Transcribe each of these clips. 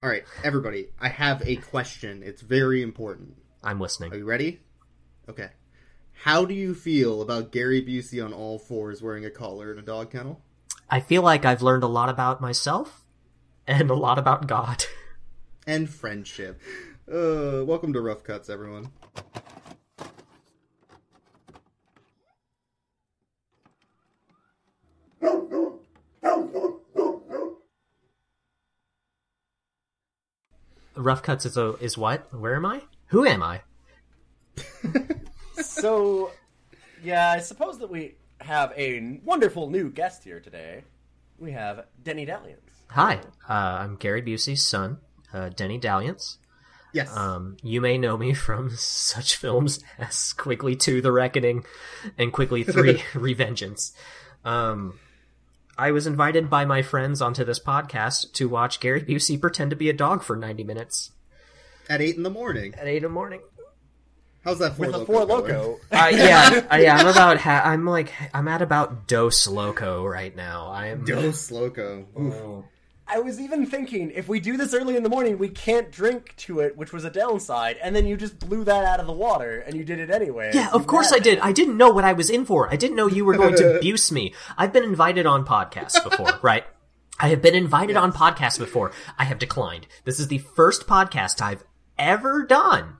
All right, everybody, I have a question. It's very important. I'm listening. Are you ready? Okay. How do you feel about Gary Busey on all fours wearing a collar in a dog kennel? I feel like I've learned a lot about myself and a lot about God. And friendship. Uh, welcome to Rough Cuts, everyone. Rough cuts is a, is what? Where am I? Who am I? So, yeah, I suppose that we have a wonderful new guest here today. We have Denny Dalliance. Hi, uh, I'm Gary Busey's son, uh, Denny Dalliance. Yes. Um, you may know me from such films as Quigley 2 The Reckoning and Quigley 3 Revengeance. Um, I was invited by my friends onto this podcast to watch Gary Busey pretend to be a dog for 90 minutes At 8 in the morning. at 8 in the morning. How's that for With a four loco. Uh, yeah, uh, yeah, I'm about, ha- I'm like, I'm at about dose loco right now. I'm, Dos Loco. Oof. I was even thinking, if we do this early in the morning, we can't drink to it, which was a downside, and then you just blew that out of the water, and you did it anyway. Yeah, of course I did. I didn't know what I was in for. I didn't know you were going to abuse me. I've been invited on podcasts before, right? I have been invited on podcasts before. I have declined. This is the first podcast I've ever done.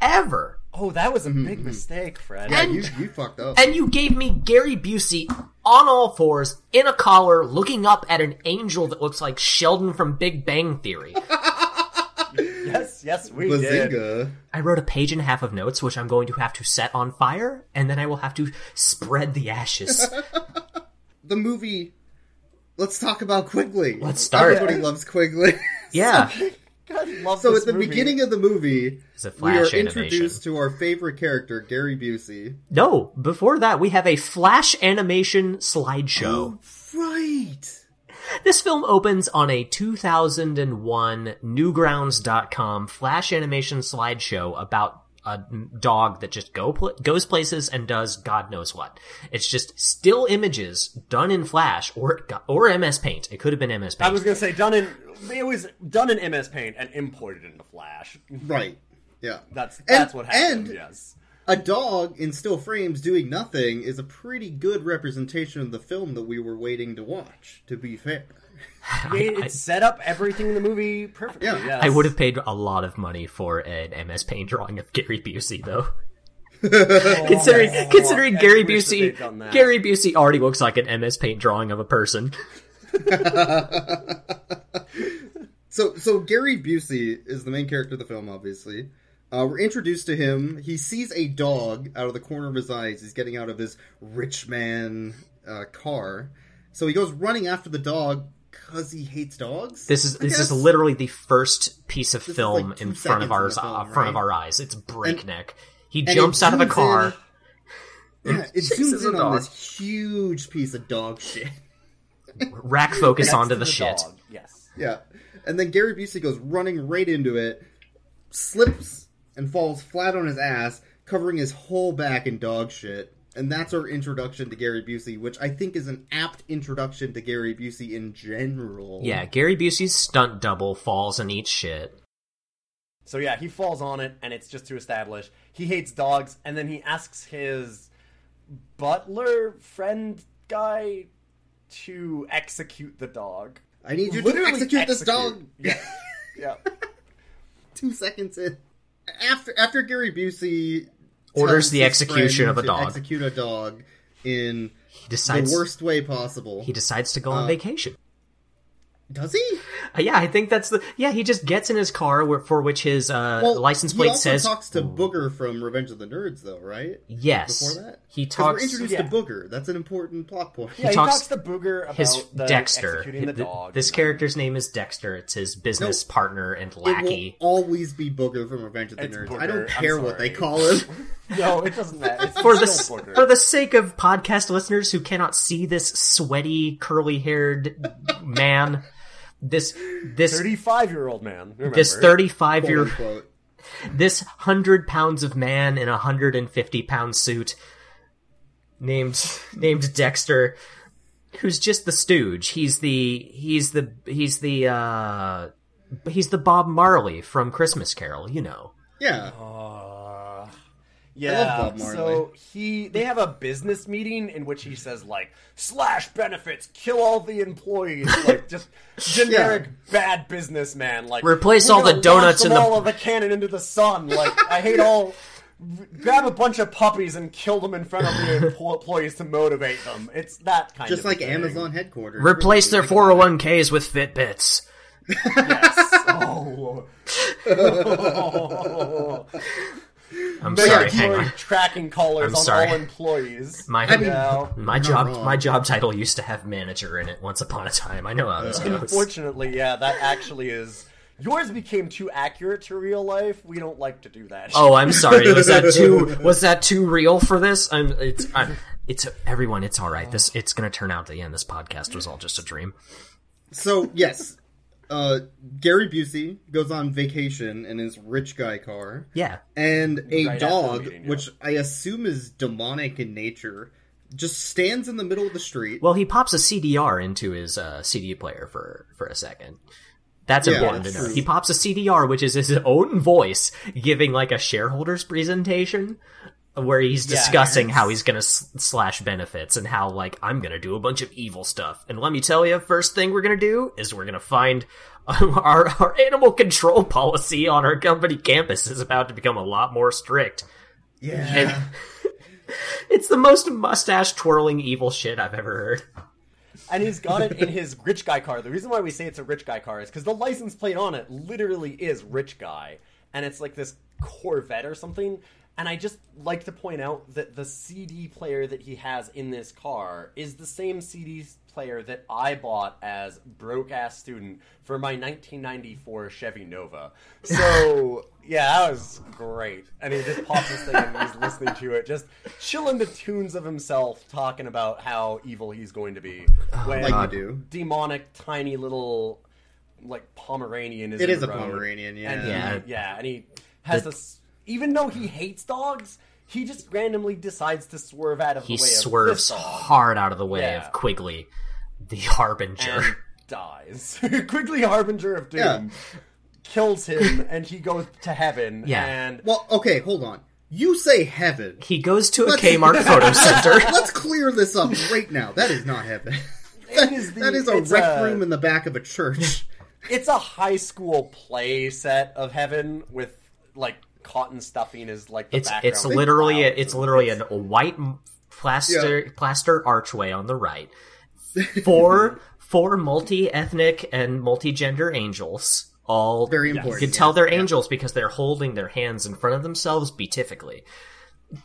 Ever. Oh, that was a Mm-hmm. big mistake, Fred. Yeah, And- you, you fucked up. And you gave me Gary Busey on all fours, in a collar, looking up at an angel that looks like Sheldon from Big Bang Theory. yes, yes, we did. I wrote a page and a half of notes, which I'm going to have to set on fire, and then I will have to spread the ashes. The movie. Let's talk about Quigley. Let's start. Everybody loves Quigley. Yeah. God, love so this at the movie. beginning of the movie, It's a we are animation. introduced to our favorite character, Gary Busey. No, before that, we have a flash animation slideshow. Oh, right. This film opens on a 2001 Newgrounds.com flash animation slideshow about a dog that just go pl- goes places and does God knows what. It's just still images done in Flash or or MS Paint. It could have been MS Paint. I was gonna say done in it was done in MS Paint and imported into Flash. Right. Yeah. That's And- that's what happened. and- yes. A dog in still frames doing nothing is a pretty good representation of the film that we were waiting to watch, to be fair. It, it set up everything in the movie perfectly. Yeah. yes. I would have paid a lot of money for an MS Paint drawing of Gary Busey, though. considering Oh, considering I Gary Busey, they'd done that. Gary Busey already looks like an MS Paint drawing of a person. So, so Gary Busey is the main character of the film. Obviously, uh, we're introduced to him. He sees a dog out of the corner of his eyes. He's getting out of his rich man uh, car, so he goes running after the dog because he hates dogs. This is I this is literally the first piece of is film like in front of our film, uh, front of our eyes. It's breakneck. he And it jumps out of a car. in- Yeah, it zooms in on this huge piece of dog shit. Rack focus onto to the, shit. dog, Yes. Yeah. And then Gary Busey goes running right into it, slips and falls flat on his ass, covering his whole back in dog shit. And that's our introduction to Gary Busey, which I think is an apt introduction to Gary Busey in general. Yeah, Gary Busey's stunt double falls and eats shit. So yeah, he falls on it, and it's just to establish he hates dogs, and then he asks his butler friend guy to execute the dog. I need you to Literally execute this dog. Yeah. yeah. Two seconds in. After after Gary Busey Orders the execution of a dog. Execute a dog in He decides the worst way possible. he decides to go on Uh, vacation. Does he? Yeah, I think that's the yeah. He just gets in his car where, for which his uh, license he plate also says talks to Booger from Revenge of the Nerds, though, right? yes. Before that, he talks. We're introduced yeah. to Booger. That's an important plot point. Yeah, he talks- talks, to Booger about his the Dexter. executing the Th- dog. This character's name is Dexter. It's his business No. partner and It lackey. will always be Booger from Revenge of the It's Nerds. Booger, I don't care what they call him. No, it doesn't matter. It's For the Booger. for the sake of podcast listeners who cannot see this sweaty, curly-haired man, this this thirty-five-year-old man. Remember. this thirty-five quote year unquote. this hundred pounds of man in a hundred and fifty pound suit named named Dexter, who's just the stooge. He's the he's the he's the uh He's the Bob Marley from Christmas Carol, you know. Yeah. Uh, yeah. Bob Marley. So he, they have a business meeting in which he says like, slash benefits, kill all the employees, like just generic bad businessman. Like Replace all the donuts launch in the- all of the cannon into the sun. Like I hate all. Grab a bunch of puppies and kill them in front of the employees to motivate them. It's that kind Just of just like thing. Amazon headquarters. Replace their Really like 401ks with Fitbits. Yes. Oh. I'm sorry, hang Mandatory on. tracking collars I'm on sorry. all employees. My I mean, Yeah. my job wrong. my job title used to have manager in it once upon a time. I know how this goes. Unfortunately, yeah, that actually is. Yours became too accurate to real life. We don't like to do that. Oh, I'm sorry. Was that too was that too real for this? I'm it's I'm, it's everyone. It's all right. This it's gonna turn out at the end. This podcast was all just a dream. So yes, uh, Gary Busey goes on vacation in his rich guy car, Yeah. and a Right dog, meeting, yeah. which I assume is demonic in nature, just stands in the middle of the street. Well, he pops a CDR into his uh, CD player for for a second. That's Yeah, important to know. true. He pops a CDR, which is his own voice giving like a shareholders presentation where he's discussing it's- how he's gonna s- slash benefits and how like I'm gonna do a bunch of evil stuff. And let me tell you, first thing we're gonna do is we're gonna find our our animal control policy on our company campus is about to become a lot more strict. yeah, It's the most mustache twirling evil shit I've ever heard. and he's got it in his rich guy car. The reason why we say it's a rich guy car is because the license plate on it literally is rich guy, and it's like this Corvette or something. And I just like to point out that the CD player that he has in this car is the same CD player that I bought as broke ass student for my 1994 Chevy Nova. So yeah, that was great. And he just pops this thing and he's listening to it, just chilling the tunes of himself, talking about how evil he's going to be. when like you do. demonic, tiny little like Pomeranian is. It in is the a road. Pomeranian, yeah. And he- Yeah. yeah, and he has this. Even though he hates dogs, he just randomly decides to swerve out of He the way swerves of this dog hard out of the way Yeah. of Quigley, the harbinger. and dies. Quigley, harbinger of doom. Yeah. Kills him, and he goes to heaven. Yeah. and Well, okay, hold on. You say heaven. He goes to a Let's- Kmart photo center. Let's clear this up right now. That is not heaven. That, is the- that is a it's rec a- room in the back of a church. it's a high school play set of heaven with like cotton stuffing is like the It's background. it's literally a, it's literally it's- a white m- plaster plaster archway on the right. Four four multi ethnic and multi gender angels. All Very important. You can tell yes, they're yeah. angels because they're holding their hands in front of themselves beatifically.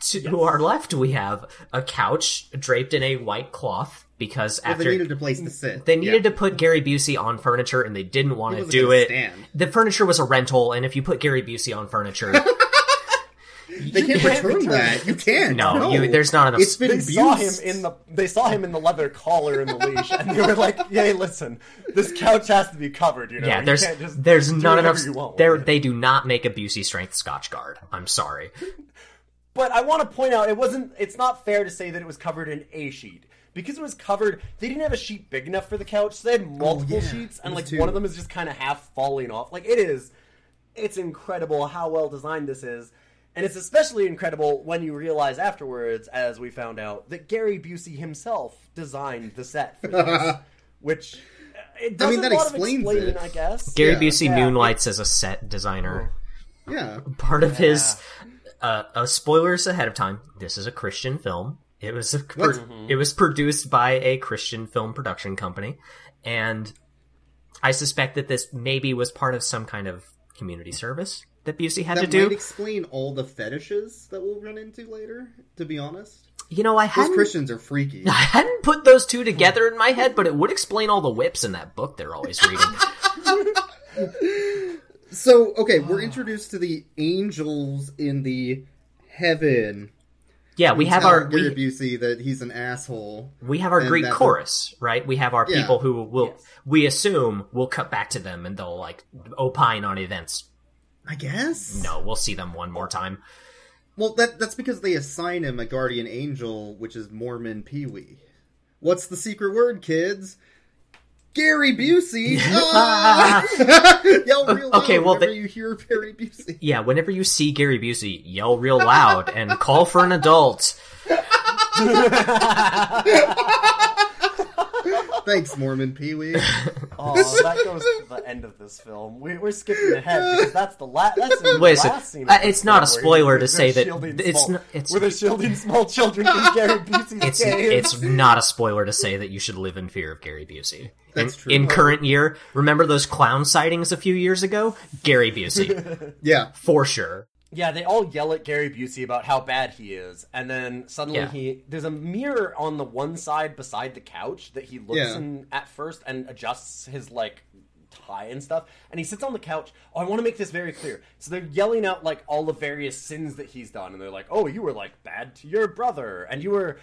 To our left, we have a couch draped in a white cloth because Well, after they needed a place to sit. They needed Yeah. to put Gary Busey on furniture, and they didn't want to do it. stand. The furniture was a rental, and if you put Gary Busey on furniture, They can't can't return return that. You can't. No, you- there's not enough It's been they abused. saw him in the they saw him in the leather collar and the leash, and they were like, "Yay, listen, this couch has to be covered." You know, yeah, You there's can't just there's not enough. you want with There, they do not make a Busey strength Scotch guard. I'm sorry. But I want to point out, it wasn't. It's not fair to say that it was covered in a sheet because it was covered. They didn't have a sheet big enough for the couch, so they had multiple Oh, yeah, sheets, and like two. one of them is just kind of half falling off. Like it is, it's incredible how well designed this is, and it's especially incredible when you realize afterwards, as we found out, that Gary Busey himself designed the set for this, which. uh, It does I mean, a that lot of explains explaining, it. I guess. Gary Yeah. Busey Yeah. moonlights as a set designer. Yeah. Part of his uh, uh, spoilers ahead of time. This is a Christian film. It was a, What? it was produced by a Christian film production company, and I suspect that this maybe was part of some kind of community service that Busey had That to do. might explain all the fetishes that we'll run into later, to be honest. You know, I Those hadn't Christians are freaky. I hadn't put those two together in my head, but it would explain all the whips in that book they're always reading. So, okay, we're ah. introduced to the angels in the heaven. Yeah, we have our Gary we, Busey that he's an asshole. we have our Greek that the- chorus, right? We have our Yeah. people who will Yes. we assume will cut back to them and they'll like opine on events. I guess. No, we'll see them one more time. Well, that that's because they assign him a guardian angel, which is Mormon Pee Wee. What's the secret word, kids? Gary Busey. Ah! Yell real loud Okay, well, whenever they- you hear Gary Busey. Yeah, whenever you see Gary Busey, yell real loud and call for an adult. Thanks, Mormon Pee Wee. Oh, that goes to the end of this film. We, we're skipping ahead because that's the, la- that's in the Wait a sec. last scene. of Uh, it's not a spoiler to say that shielding it's small, not- it's- where they're shielding small children from Gary Busey's It's cave. it's not a spoiler to say that you should live in fear of Gary Busey. That's in, true. In current year, remember those clown sightings a few years ago? Gary Busey, Yeah. for sure. Yeah, they all yell at Gary Busey about how bad he is, and then suddenly Yeah. he there's a mirror on the one side beside the couch that he looks Yeah. in at first and adjusts his like tie and stuff, and he sits on the couch. Oh, I want to make this very clear. So they're yelling out like all the various sins that he's done, and they're like, "Oh, you were like bad to your brother, and you were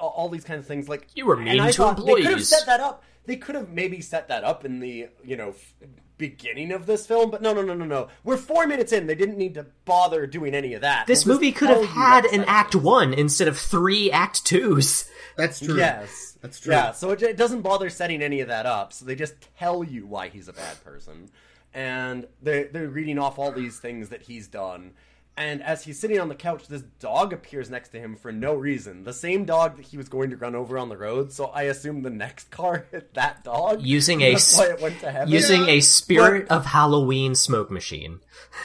all, all these kinds of things." Like You were and mean I to thought They could have set that up. They could have maybe set that up in the you know f- beginning of this film, but no, no, no, no, no. We're four minutes in. They didn't need to bother doing any of that. This They'll movie could have had an act up. one instead of three act twos. That's true. Yes, That's true. Yeah, so it, it doesn't bother setting any of that up. So they just tell you why he's a bad person, and they're they're reading off all these things that he's done. And as he's sitting on the couch, this dog appears next to him for no reason. The same dog that he was going to run over on the road. So I assume the next car hit that dog Using a That's s- why it went to heaven. Using Yeah, a spirit of Halloween smoke machine.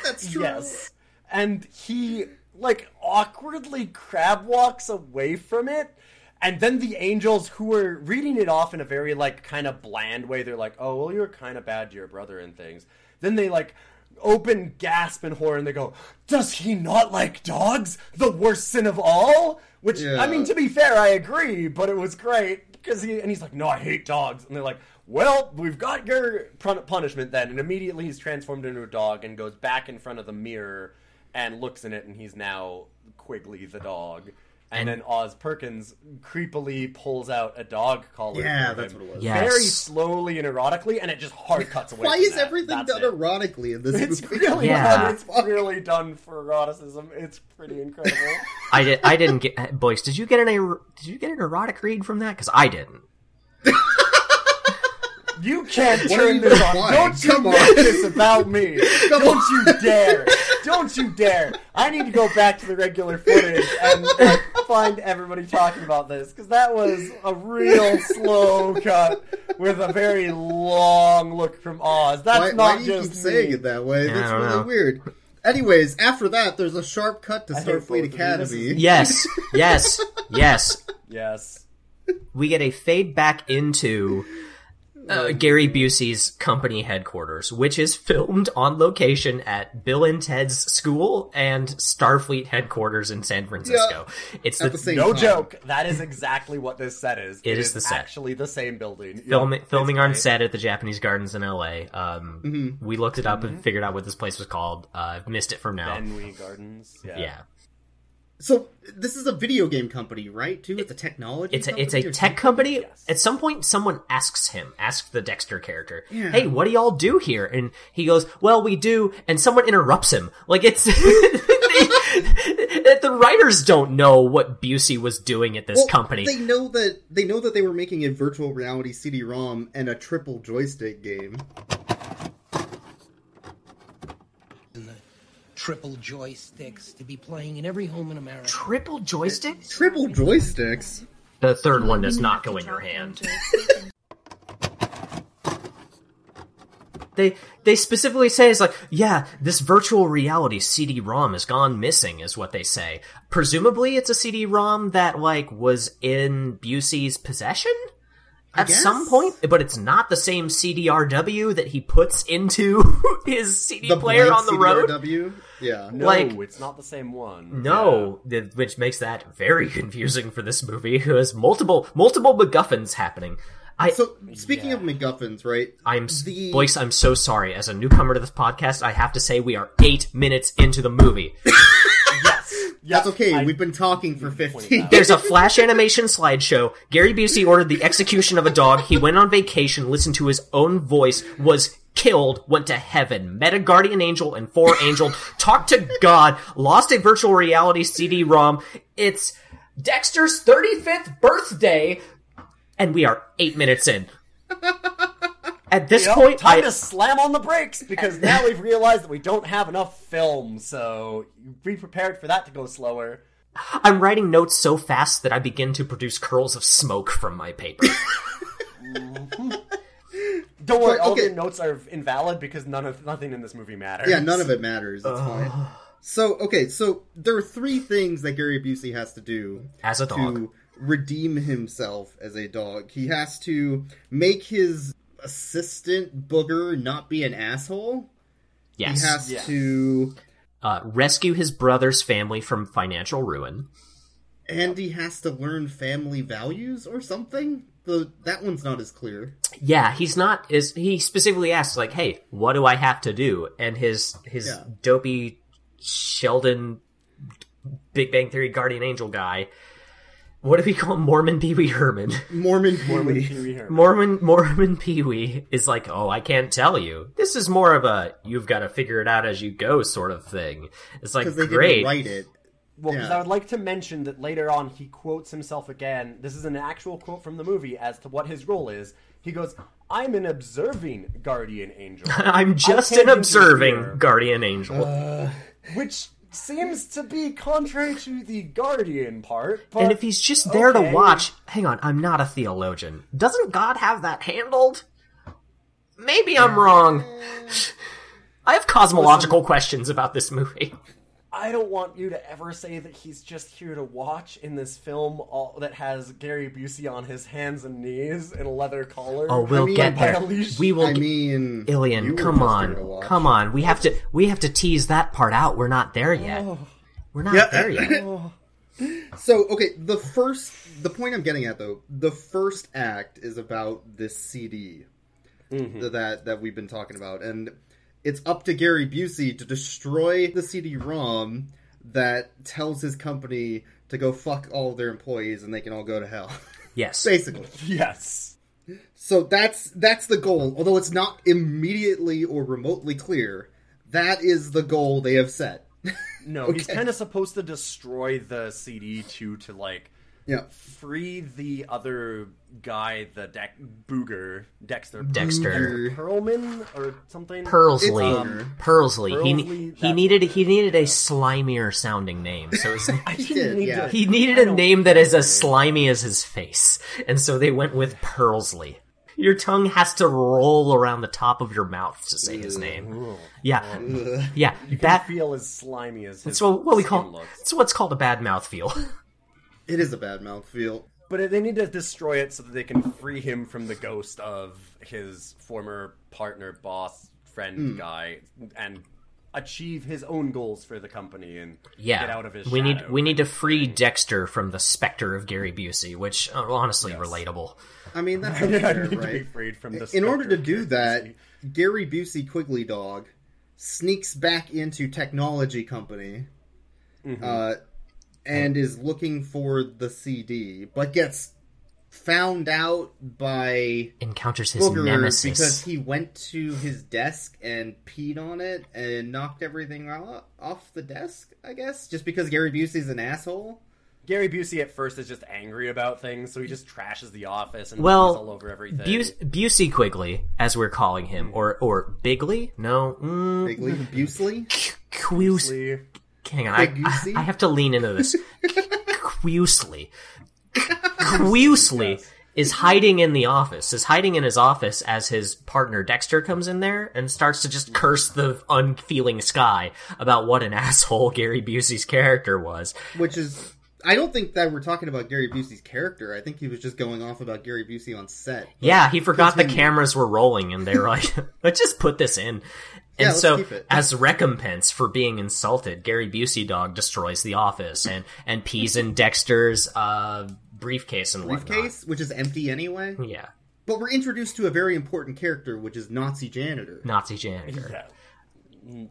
That's true. Yes. And he like awkwardly crab walks away from it. And then the angels who were reading it off in a very like kind of bland way, they're like, "Oh, well, you're kind of bad to your brother and things." Then they like open gasp and horror and they go, "Does he not like dogs? The worst sin of all?" Which Yeah. I mean, to be fair, I agree, but it was great because he and he's like, "No, I hate dogs," and they're like. Well, we've got your punishment then, and immediately he's transformed into a dog and goes back in front of the mirror and looks in it, and he's now Quigley the dog. And, And- then Oz Perkins creepily pulls out a dog collar. Yeah, that's him, what it was. Yes. Very slowly and erotically, and it just hard cuts away. Why from is that. everything That's done it. erotically in this It's movie? really Yeah. done. It's really done for eroticism. It's pretty incredible. I did. I didn't get. Boys, did you get an er- did you get an erotic read from that? Because I didn't. You can't What turn this on. Don't you Come on. make this about me. Come Don't on. you dare. Don't you dare. I need to go back to the regular footage and like, find everybody talking about this because that was a real slow cut with a very long look from Oz. That's Why, not why do you just keep saying it that way? That's really know. weird. Anyways, after that, there's a sharp cut to I hate both Starfleet of you. This Academy. Yes, yes, yes. Yes. We get a fade back into uh, Gary Busey's company headquarters, which is filmed on location at Bill and Ted's school and Starfleet headquarters in San Francisco. It's the, the same No time. joke. That is exactly what this set is. It is the set. actually the same building. film, Yep, filming on great. set at the Japanese Gardens in LA. Um, Mm-hmm. We looked it up and figured out what this place was called. Uh, missed it from now. Benway Gardens. Yeah. yeah. So this is a video game company, right? Too, it's a technology. It's a, company it's a or tech company. Yes. At some point, someone asks him, asks the Dexter character, Yeah. "Hey, what do y'all do here?" And he goes, "Well, we do." And someone interrupts him. Like it's they- the writers don't know what Busey was doing at this Well, company. They know that they know that they were making a virtual reality CD-ROM and a triple joystick game. and the triple joysticks to be playing in every home in America. Triple joysticks? Triple joysticks. The third one does not go in your hand. They they specifically say it's like, yeah, this virtual reality CD-ROM has gone missing, is what they say. Presumably, it's a CD-ROM that like was in Busey's possession at guess. some point, but it's not the same CDRW that he puts into his CD The player on the road. CDRW. Yeah. No, Like- it's not the same one. No, th- which makes that very confusing for this movie, who has multiple multiple MacGuffins happening. I So speaking of MacGuffins, right? I'm the- Boyce. I'm so sorry. As a newcomer to this podcast, I have to say we are eight minutes into the movie. Yes. That's okay. I- We've been talking for point 15. There's a flash animation slideshow. Gary Busey ordered the execution of a dog. He went on vacation, listened to his own voice, was killed, went to heaven, met a guardian angel and four angel, talked to God, lost a virtual reality CD-ROM. It's Dexter's 35th birthday, and we are eight minutes in. At this Yep, point, time I, to slam on the brakes because now we've realized that we don't have enough film. So be prepared for that to go slower. I'm writing notes so fast that I begin to produce curls of smoke from my paper. Don't worry, But, all okay. of your notes are invalid because none of nothing in this movie matters. Yeah, none of it matters. It's fine. So okay, so there are three things that Gary Busey has to do As a dog. to redeem himself as a dog. He has to make his assistant Booger not be an asshole. Yes. He has Yes. to, uh, rescue his brother's family from financial ruin. and he has to learn family values or something. The that one's not as clear. Yeah, he's not is he specifically asks like, "Hey, what do I have to do?" And his his Yeah. dopey Sheldon Big Bang Theory guardian angel guy. What do we call him? Mormon Pee Wee Herman? Mormon Mormon Pee-wee. Pee-wee Mormon Mormon Pee Wee is like, "Oh, I can't tell you. This is more of a you've got to figure it out as you go sort of thing." It's like they great. didn't write it. Well, 'cause Yeah. I would like to mention that later on he quotes himself again. This is an actual quote from the movie as to what his role is. He goes, "I'm an observing guardian angel." I'm just an observing interfere. guardian angel. Uh, which seems to be contrary to the guardian part. But and if he's just there okay. to watch, hang on, I'm not a theologian. Doesn't God have that handled? Maybe I'm wrong. Mm. I have cosmological questions about this movie. I don't want you to ever say that he's just here to watch in this film all, that has Gary Busey on his hands and knees in a leather collar. Oh, we'll mean, get there. leash. We will. I mean, Ilian, come just there to on, come on. We have to. We have to tease that part out. We're not there yet. Oh. We're not Yeah. there yet. Oh. So okay, the first the point I'm getting at though, the first act is about this CD mm-hmm. that that we've been talking about, and it's up to Gary Busey to destroy the CD-ROM that tells his company to go fuck all of their employees and they can all go to hell. Yes. Basically. yes. So that's that's the goal. Although it's not immediately or remotely clear, that is the goal they have set. No, he's kind of supposed to destroy the CD2 to like yeah. free the other guy, the Deck Booger Dexter Dexter. Perlman or something. Pearlsley. Um, Purlsley. He, he needed he needed a slimier sounding name. So his, I didn't did, need yeah. to- he needed a name that is as slimy as his face, and so they went with Pearlsley. Your tongue has to roll around the top of your mouth to say his name. Yeah, yeah. You can That feel as slimy as his that's what, what we call. looks. It's what's called a bad mouth feel. It is a bad mouth feel. But they need to destroy it so that they can free him from the ghost of his former partner, boss, friend guy, and achieve his own goals for the company and Yeah, get out of his we need we need to free Dexter from the specter of Gary Busey, which uh, honestly relatable. I mean, that's I unfair, need to be right? freed from the In order to do Gary that, Busey. Gary Busey Quigley Dog sneaks back into technology company Mm-hmm. uh, and is looking for the CD, but gets found out by Encounters his Booger nemesis. because he went to his desk and peed on it and knocked everything off the desk. I guess just because Gary Busey's an asshole. Gary Busey at first is just angry about things, so he just trashes the office and Well, pees all over everything. Buse- Busey Quigley, as we're calling him, or or Bigley? No, mm, Bigley Busey. Quus- Busey. Hang on, I, I, have to lean into this. Quusely. Quusely is hiding in the office, is hiding in his office as his partner Dexter comes in there and starts to just curse the unfeeling sky about what an asshole Gary Busey's character was. which is I don't think that we're talking about Gary Busey's character. I think he was just going off about Gary Busey on set. Yeah, he forgot the cameras were rolling and they were like, let's just put this in. Yeah, And let's so, keep it. as recompense for being insulted, Gary Busey dog destroys the office and, and pees in Dexter's uh, briefcase and whatnot. Briefcase, which is empty anyway. Yeah, But we're introduced to a very important character, which is Nazi janitor. Nazi janitor. Yeah.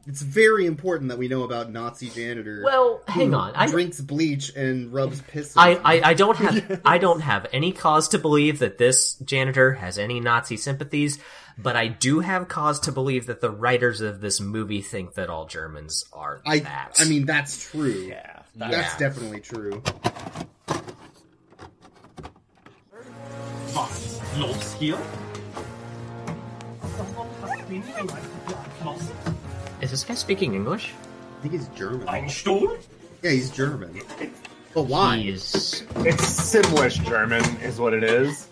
It's very important that we know about Nazi janitor. Well, who hang on. I, drinks bleach and rubs piss. I, I, I don't have I don't have any cause to believe that this janitor has any Nazi sympathies, but I do have cause to believe that the writers of this movie think that all Germans are I, that. I mean, that's true. Yeah. That's Yeah. definitely true. Was los hier? Is this guy speaking English? I think he's German. Einstuhl? Yeah, he's German. But why? He's It's Simlish German, is what it is.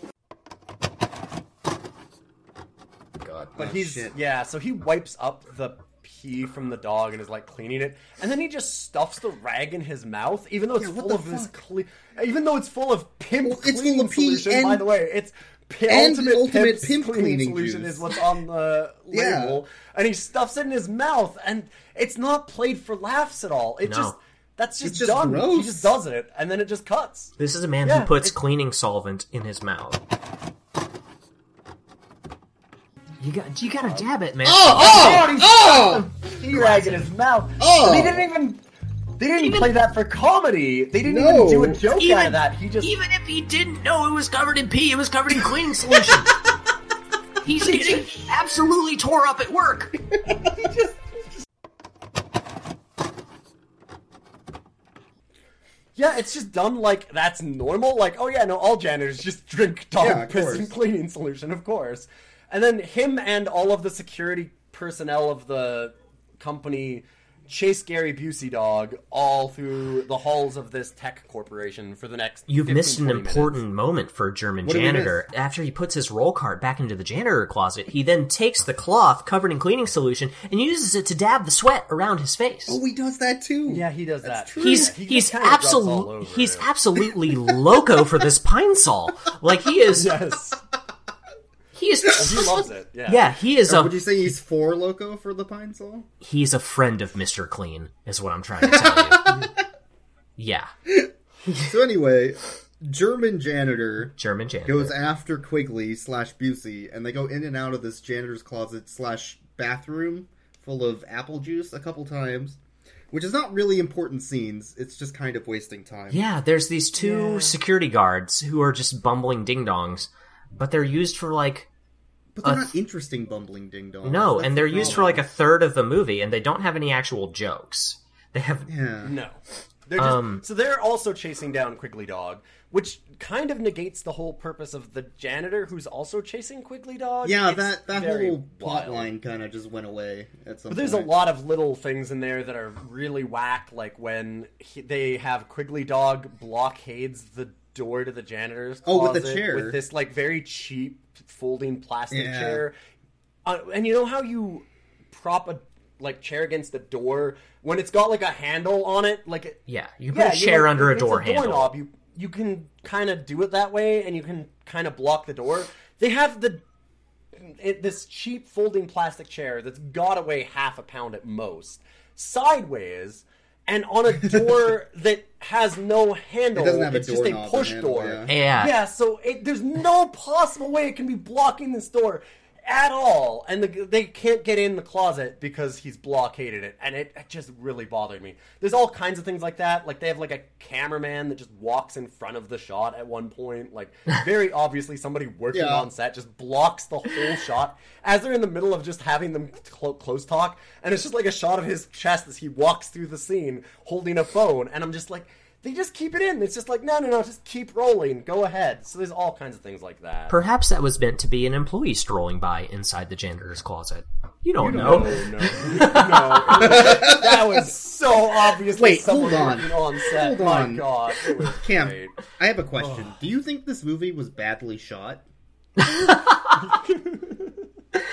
God, But he's shit. yeah, so he wipes up the pee from the dog and is like cleaning it, and then he just stuffs the rag in his mouth, even though it's Yeah, full of this fuck? clean, even though it's full of pimp Well, it's full of pee solution. By the way, it's p- and ultimate, ultimate Pimp's pimp cleaning solution juice. is what's on the Yeah. label, and he stuffs it in his mouth, and it's not played for laughs at all. It No. just that's just, just done. He just does it, and then it just cuts. this is a man Yeah, who puts it- cleaning solvent in his mouth. You got you gotta dab it, man. Oh! Oh! oh! pee rag in his mouth. Oh! And they didn't even they didn't even play that for comedy. They didn't No. even do a joke out Even- of that. He just Even if he didn't know it was covered in pee, it was covered in cleaning solution. He's getting absolutely tore up at work. Yeah, it's just done like that's normal. Like, oh yeah, no, all janitors just drink dog Yeah, piss and cleaning solution, of course. And then him and all of the security personnel of the company chase Gary Busey dog all through the halls of this tech corporation for the next. You've 15, missed an 20 minutes. important moment for a German What janitor. After he puts his roll cart back into the janitor closet, he then takes the cloth covered in cleaning solution and uses it to dab the sweat around his face. Oh, he does that too. Yeah, he does that. true. He's he he's just kinda rubs all absolutely he's it. absolutely loco for this pine sol. Like he is yes, he is he loves it. Yeah, Yeah, he is Or a would you say he's for loco for the pine sol? he's a friend of Mr. Clean, is what I'm trying to tell you. yeah. So anyway, German janitor German janitor. goes after Quigley slash Busey, and they go in and out of this janitor's closet slash bathroom full of apple juice a couple times, which is not really important scenes. It's just kind of wasting time. Yeah, there's these two security guards who are just bumbling ding dongs, but they're used for like But they're not interesting bumbling ding dongs. no, That's and they're used for like a third of the movie, and they don't have any actual jokes. They have Yeah. No. They're just, Um, so they're also chasing down Quigley Dog, which kind of negates the whole purpose of the janitor who's also chasing Quigley Dog. Yeah, It's that that very whole plot line kind of just went away at some But there's a lot of little things in there that are really whack, like when he, they have Quigley Dog blockades the door to the janitor's Oh, with the chair. with this like very cheap folding plastic Yeah. chair. Uh, and you know how you prop a like chair against the door when it's got like a handle on it, like it, yeah. You can put a you chair know, under a it's door handle. doorknob. You you can kind of do it that way, and you can kind of block the door. They have the it, this cheap folding plastic chair that's got to weigh half a pound at most, sideways, and on a door that has no handle. It doesn't have a it's just a push handle, door. yeah. Yeah. Yeah, so it, there's no possible way it can be blocking this door at all, and the, they can't get in the closet because he's blockaded it, and it, it just really bothered me. There's all kinds of things like that. Like they have like a cameraman that just walks in front of the shot at one point. Like very obviously somebody working Yeah. on set just blocks the whole shot as they're in the middle of just having them clo- close talk, and it's just like a shot of his chest as he walks through the scene holding a phone, and I'm just like. They just keep it in. It's just like, no, no, no, just keep rolling. Go ahead. So there's all kinds of things like that. Perhaps that was meant to be an employee strolling by inside the janitor's closet. You don't know. No, no, no. that was so obviously Wait, someone hold on. on set. Hold My on. God, Cam, great. I have a question. Do you think this movie was badly shot?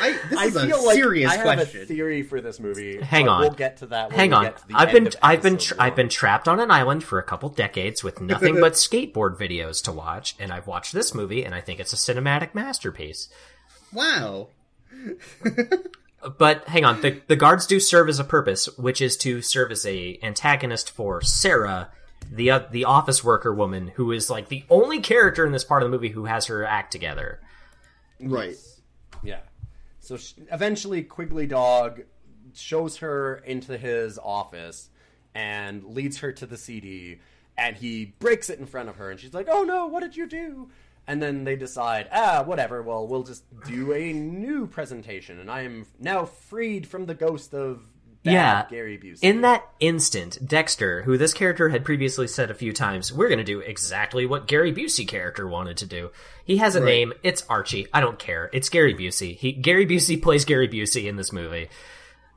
I, this I is a feel like serious I have question. a theory for this movie. Hang on. we'll get to that. When Hang we on. Get to the I've been I've been tra- I've been trapped on an island for a couple decades with nothing but skateboard videos to watch, and I've watched this movie, and I think it's a cinematic masterpiece. wow. But hang on, the the guards do serve as a purpose, which is to serve as a antagonist for Sarah, the uh, the office worker woman who is like the only character in this part of the movie who has her act together. Right. Yeah. So sh eventually, Quigley Dog shows her into his office and leads her to the CD, and he breaks it in front of her, and she's like, "Oh no, what did you do?" And then they decide, ah, whatever. Well, we'll just do a new presentation, and I am now freed from the ghost of bad Yeah. Gary Busey. In that instant, Dexter, who this character had previously said a few times, we're going to do exactly what Gary Busey character wanted to do. He has a Right. name. It's Archie. I don't care. It's Gary Busey. He Gary Busey plays Gary Busey in this movie.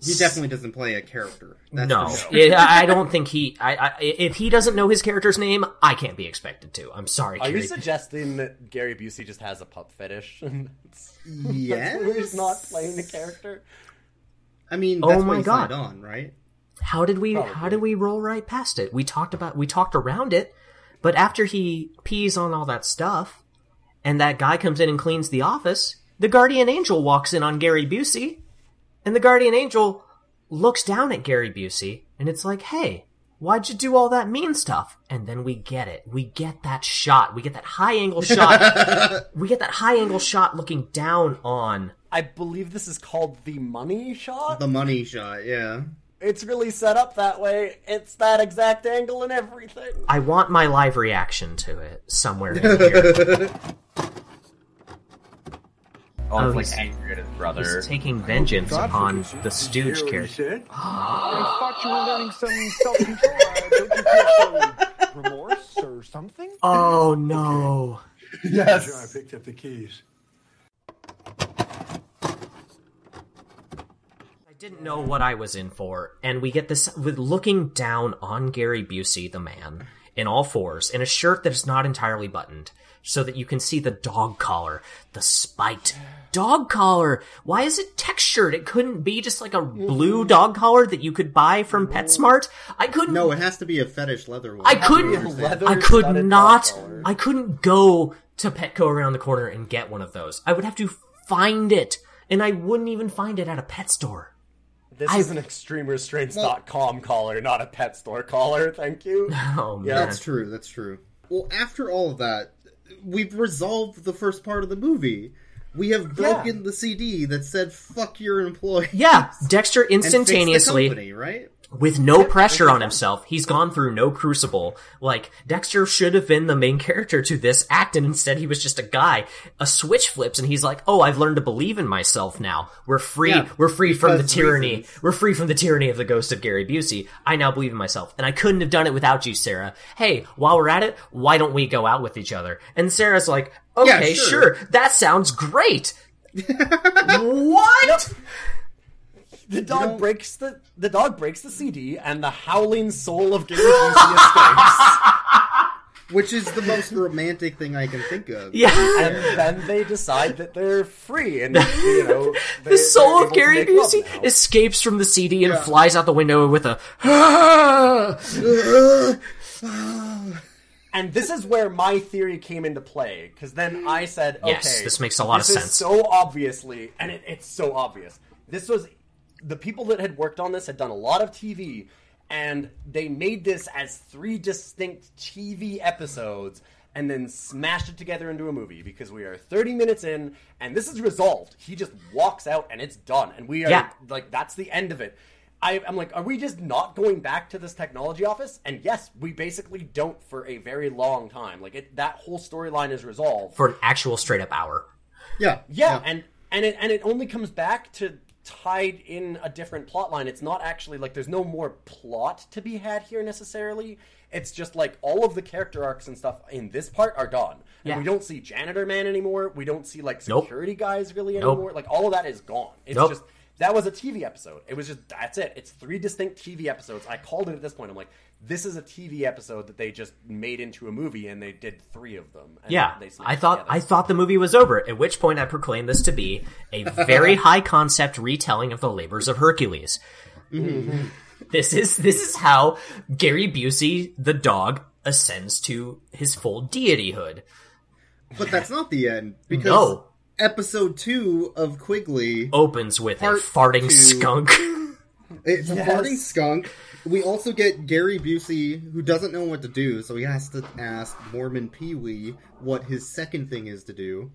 He definitely doesn't play a character. That's no, for sure. Yeah, I I don't think he. I, I, if he doesn't know his character's name, I can't be expected to. I'm sorry. Are you suggesting that Gary Busey just has a pup fetish? That's Yes. he's not playing the character. I mean, Oh that's my why he God. on, right? How did we? How Probably. did we roll right past it? We talked about. We talked around it, but after he pees on all that stuff, and that guy comes in and cleans the office, the guardian angel walks in on Gary Busey, and the guardian angel looks down at Gary Busey, and it's like, hey. Why'd you do all that mean stuff? And then we get it. We get that shot. We get that high angle shot. we get that high angle shot looking down on I believe this is called the money shot. The money shot, yeah. It's really set up that way. It's that exact angle and everything. I want my live reaction to it somewhere in here. Oh, Oh, he's like angry at his brother. He's taking vengeance upon the Stooge character. I thought you were learning some self-control. Uh, don't you feel some remorse or something? Oh no! Yes. I picked up the keys. Didn't know what I was in for, and we get this with looking down on Gary Busey, the man, in all fours, in a shirt that is not entirely buttoned, so that you can see the dog collar, the spiked dog collar. Why is it textured? It couldn't be just like a blue mm-hmm. dog collar that you could buy from mm-hmm. PetSmart. I couldn't. No, it has to be a fetish leather one. I couldn't. I could not. I couldn't go to Petco around the corner and get one of those. I would have to find it, and I wouldn't even find it at a pet store. This is an extremerestraints.com collar, not a pet store collar. Thank you. Oh man, That's true. That's true. Well, after all of that, we've resolved the first part of the movie. We have broken the CD that said "fuck your employee." yeah. Dexter and fixed the instantaneously, company, right? With no pressure on himself, he's gone through no crucible. Like Dexter should have been the main character to this act, and instead he was just a guy. A switch flips, and he's like, "Oh, I've learned to believe in myself now. We're free. Yeah, We're free from the tyranny. reasons. We're free from the tyranny of the ghost of Gary Busey. I now believe in myself, and I couldn't have done it without you, Sarah. Hey, while we're at it, why don't we go out with each other?" And Sarah's like, "Okay, sure. sure. That sounds great." what? The dog breaks the the dog breaks the CD, and the howling soul of Gary Busey escapes. Which is the most romantic thing I can think of. Yeah. and then they decide that they're free, and you know they, The soul of Gary Busey escapes from the CD and Yeah. flies out the window with a. And this is where my theory came into play, because then I said, okay, Yes, this makes a lot of is sense. so obviously, and it, it's so obvious. This was the people that had worked on this had done a lot of TV, and they made this as three distinct TV episodes, and then smashed it together into a movie. Because we are 30 minutes in, and this is resolved. He just walks out, and it's done, and we are Yeah. like, that's the end of it. I, I'm like, are we just not going back to this technology office? And yes, we basically don't for a very long time. Like it, that whole storyline is resolved. for an actual straight up hour. Yeah, yeah, and and it and it only comes back to tied in a different plot line. It's not actually like there's no more plot to be had here necessarily. It's just like all of the character arcs and stuff in this part are done. And Yeah. we don't see janitor man anymore. We don't see like Nope. security guys really Nope. anymore. Like all of that is gone. It's Nope. just that was a TV episode. It was just that's it. It's three distinct TV episodes. I called it at this point. I'm like, this is a TV episode that they just made into a movie, and they did three of them. And Yeah, they I thought together. I thought the movie was over. At which point, I proclaimed this to be a very high concept retelling of the labors of Hercules. Mm-hmm. this is this is how Gary Busey, the dog, ascends to his full deityhood. but that's not the end because No. episode two of Quigley Opens with Part a farting two. skunk. It's Yes. a farting skunk. We also get Gary Busey, who doesn't know what to do, so he has to ask Mormon Pee Wee what his second thing is to do.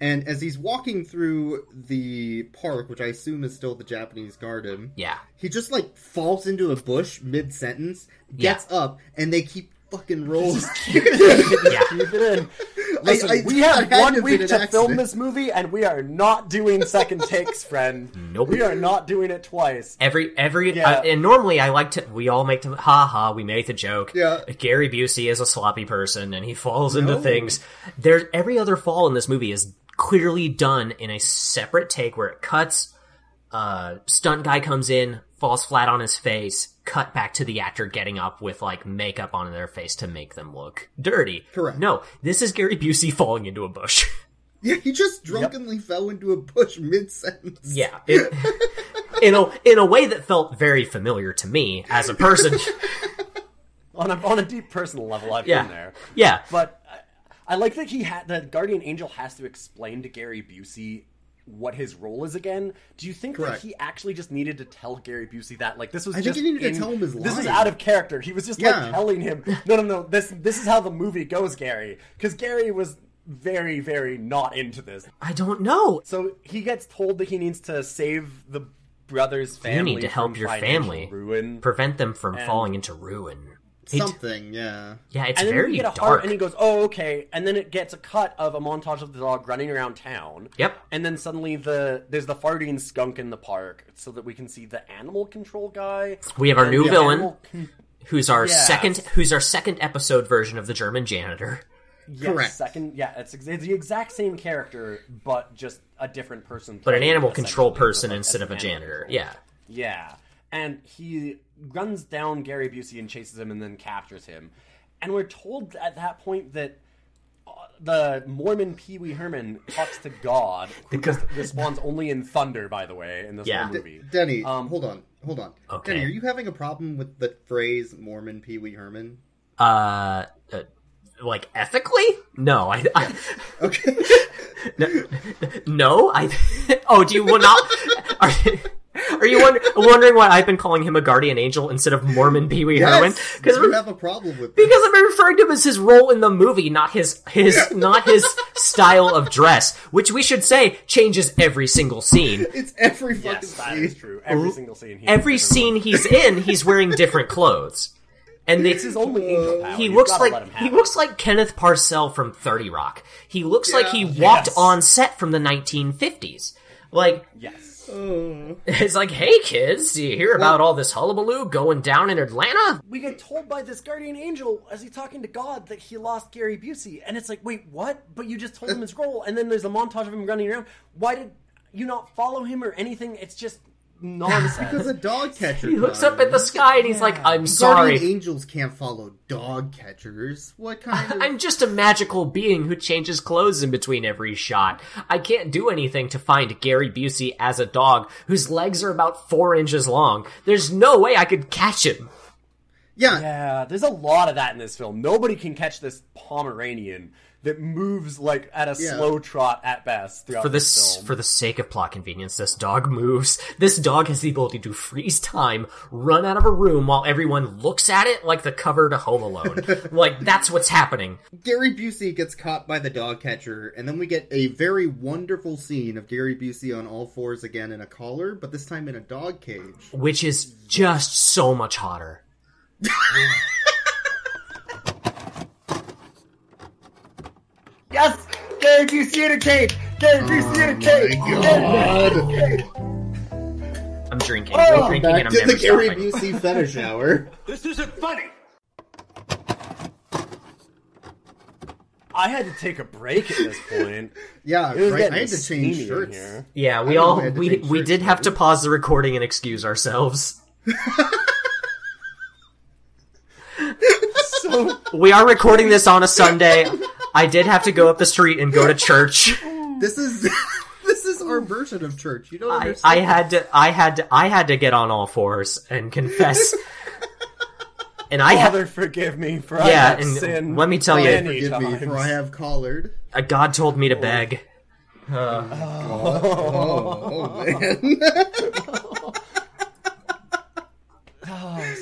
And as he's walking through the park, which I assume is still the Japanese garden, yeah, he just like falls into a bush mid sentence, gets up, and they keep fucking rolling. yeah. keep it in. Listen, I- we have one week to an film this movie, and we are not doing second takes, friend. Nope. We are not doing it twice. Every every Yeah. uh, and normally I like to we all make the ha ha we make the joke. Yeah. Gary Busey is a sloppy person and he falls into things. There's every other fall in this movie is clearly done in a separate take where it cuts. Uh, stunt guy comes in, falls flat on his face. Cut back to the actor getting up with like makeup on their face to make them look dirty. Correct. No, this is Gary Busey falling into a bush. Yeah, he just drunkenly fell into a bush mid sentence. Yeah, it, in a in a way that felt very familiar to me as a person. On a, on a deep personal level, I've Yeah. been there. Yeah, But I, I like that he had that Guardian Angel has to explain to Gary Busey what his role is again. Do you think Correct. that he actually just needed to tell Gary Busey that? Like this was I think just he needed to tell him his This is out of character. He was just Yeah. like telling him, "No, no, no. This this is how the movie goes, Gary." Because Gary was very, very not into this. I don't know. So he gets told that he needs to save the brother's family. You need to help your family ruin. prevent them from And- falling into ruin. It- Something, yeah. yeah, it's and then very we get a dark. heart, and he goes, "Oh, okay." And then it gets a cut of a montage of the dog running around town. Yep. And then suddenly the there's the farting skunk in the park, so that we can see the animal control guy. we have our new villain, animal con- who's our Yes. second, who's our second episode version of the German janitor. yes, Correct. Second, yeah, it's, ex- it's the exact same character, but just a different person. But an animal control person like, instead of a janitor. control. Yeah. Yeah. And he runs down Gary Busey and chases him and then captures him. And we're told at that point that uh, the Mormon Pee Wee Herman talks to God, who Because- just responds only in thunder, by the way, in this Yeah. whole movie. Denny, Um, hold on, hold on. Okay. Denny, are you having a problem with the phrase Mormon Pee Wee Herman? Uh, uh like ethically? No, I, I Okay. no, no, I. Oh, do you will not? Are, are you wonder, wondering why I've been calling him a guardian angel instead of Mormon Pee Wee Herman? Because you have a problem with this. because I'm referring to him as his role in the movie, not his his not his style of dress, which we should say changes every single scene. It's every fucking Yes, that scene. is true. Every single scene. he Every has a different scene he's in, he's wearing different clothes, and look. they, It's his only angel power. he You've looks like let him have he looks like Kenneth Parcell from Thirty Rock. He looks like he walked Yes. on set from the 1950s. Like Yes. it's like, hey kids, do you hear about all this hullabaloo going down in Atlanta? we get told by this guardian angel as he's talking to God that he lost Gary Busey, and it's like, wait, what? But you just told him his role, and then there's a montage of him running around. Why did you not follow him or anything? It's just nonsense. Because a dog catcher. He looks up at the sky and he's like, I'm Guardian sorry. angels can't follow dog catchers. What kind of? I'm just a magical being who changes clothes in between every shot. I can't do anything to find Gary Busey as a dog whose legs are about four inches long. There's no way I could catch him. yeah, yeah, there's a lot of that in this film. Nobody can catch this Pomeranian that moves like at a Yeah. slow trot at best throughout For the this film. for the sake of plot convenience, this dog moves. This dog has the ability to freeze time, run out of a room while everyone looks at it like the cover to Home Alone. like that's what's happening. Gary Busey gets caught by the dog catcher, and then we get a very wonderful scene of Gary Busey on all fours again in a collar, but this time in a dog cage. which is just so much hotter. Yes! Gary Busey in a cage! Gary Busey in a cage! I'm drinking. Oh, I'm drinking and I'm to never the Gary. Busey fetish hour. This isn't funny! I had to take a break at this point. Yeah, It was right. I had to change shirts. here. Yeah, we all I had to we we did have to pause the recording and excuse ourselves. So We are recording this on a Sunday. I did have to go up the street and go to church. This is this is our version of church. You don't I, understand. I had to I had to I had to get on all fours and confess. And I have Father, forgive me for I yeah, have and sinned let me tell you, many Forgive me, for I have collared. uh, God told me to beg. Oh, man.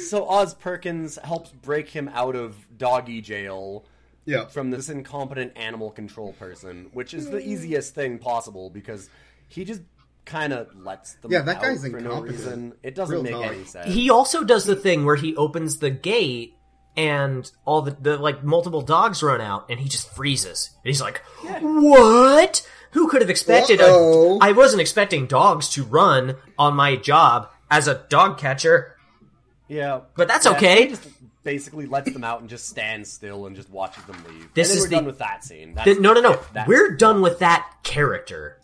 So Oz Perkins helps break him out of doggy jail yeah. from this incompetent animal control person, which is the hmm. easiest thing possible because he just kind of lets them Yeah, that out guy's for no incompetent. reason. It doesn't Real make talk. any sense. He also does the thing where he opens the gate and all the, the like multiple dogs run out, and he just freezes. And he's like, "What? Who could have expected? A, Uh-oh. I wasn't expecting dogs to run on my job as a dog catcher." Yeah, But that's Yeah, okay. He just basically lets them out and just stands still and just watches them leave. This and then is we're the- done with that scene. That's Th- no, no, no. it. We're done with that character.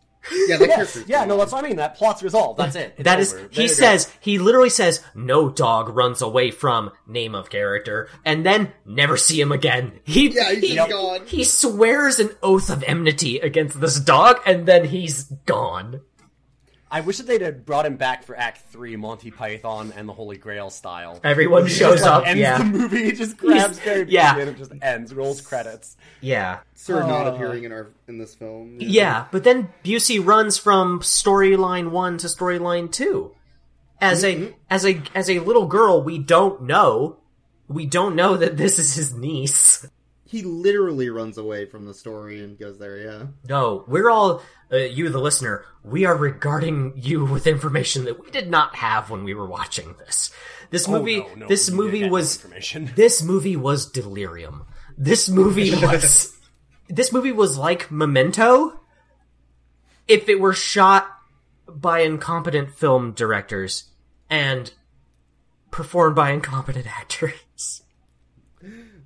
Yeah, that Yes, yeah, no, that's what I mean. That plot's resolved. That's it. It's That is, over. There he you go. says, he literally says, no dog runs away from name of character, and then never see him again. He, Yeah, he's he, gone. he swears an oath of enmity against this dog, and then he's gone. I wish that they'd have brought him back for Act Three, Monty Python and the Holy Grail style. Everyone He shows just, like, up, Ends yeah. the movie. He just grabs He's- Gary yeah. And it just ends. Rolls credits. Yeah. Sir not Uh, appearing in our in this film. Yeah, but then Busey runs from storyline one to storyline two. As Mm-hmm. a, as a, as a little girl, we don't know, we don't know that this is his niece. He literally runs away from the story and goes there. Yeah. No, we're all, uh, you the listener, we are regarding you with information that we did not have when we were watching this. This movie, Oh, no, no, this movie was, information. this movie was delirium. This movie was, this movie was like Memento if it were shot by incompetent film directors and performed by incompetent actors.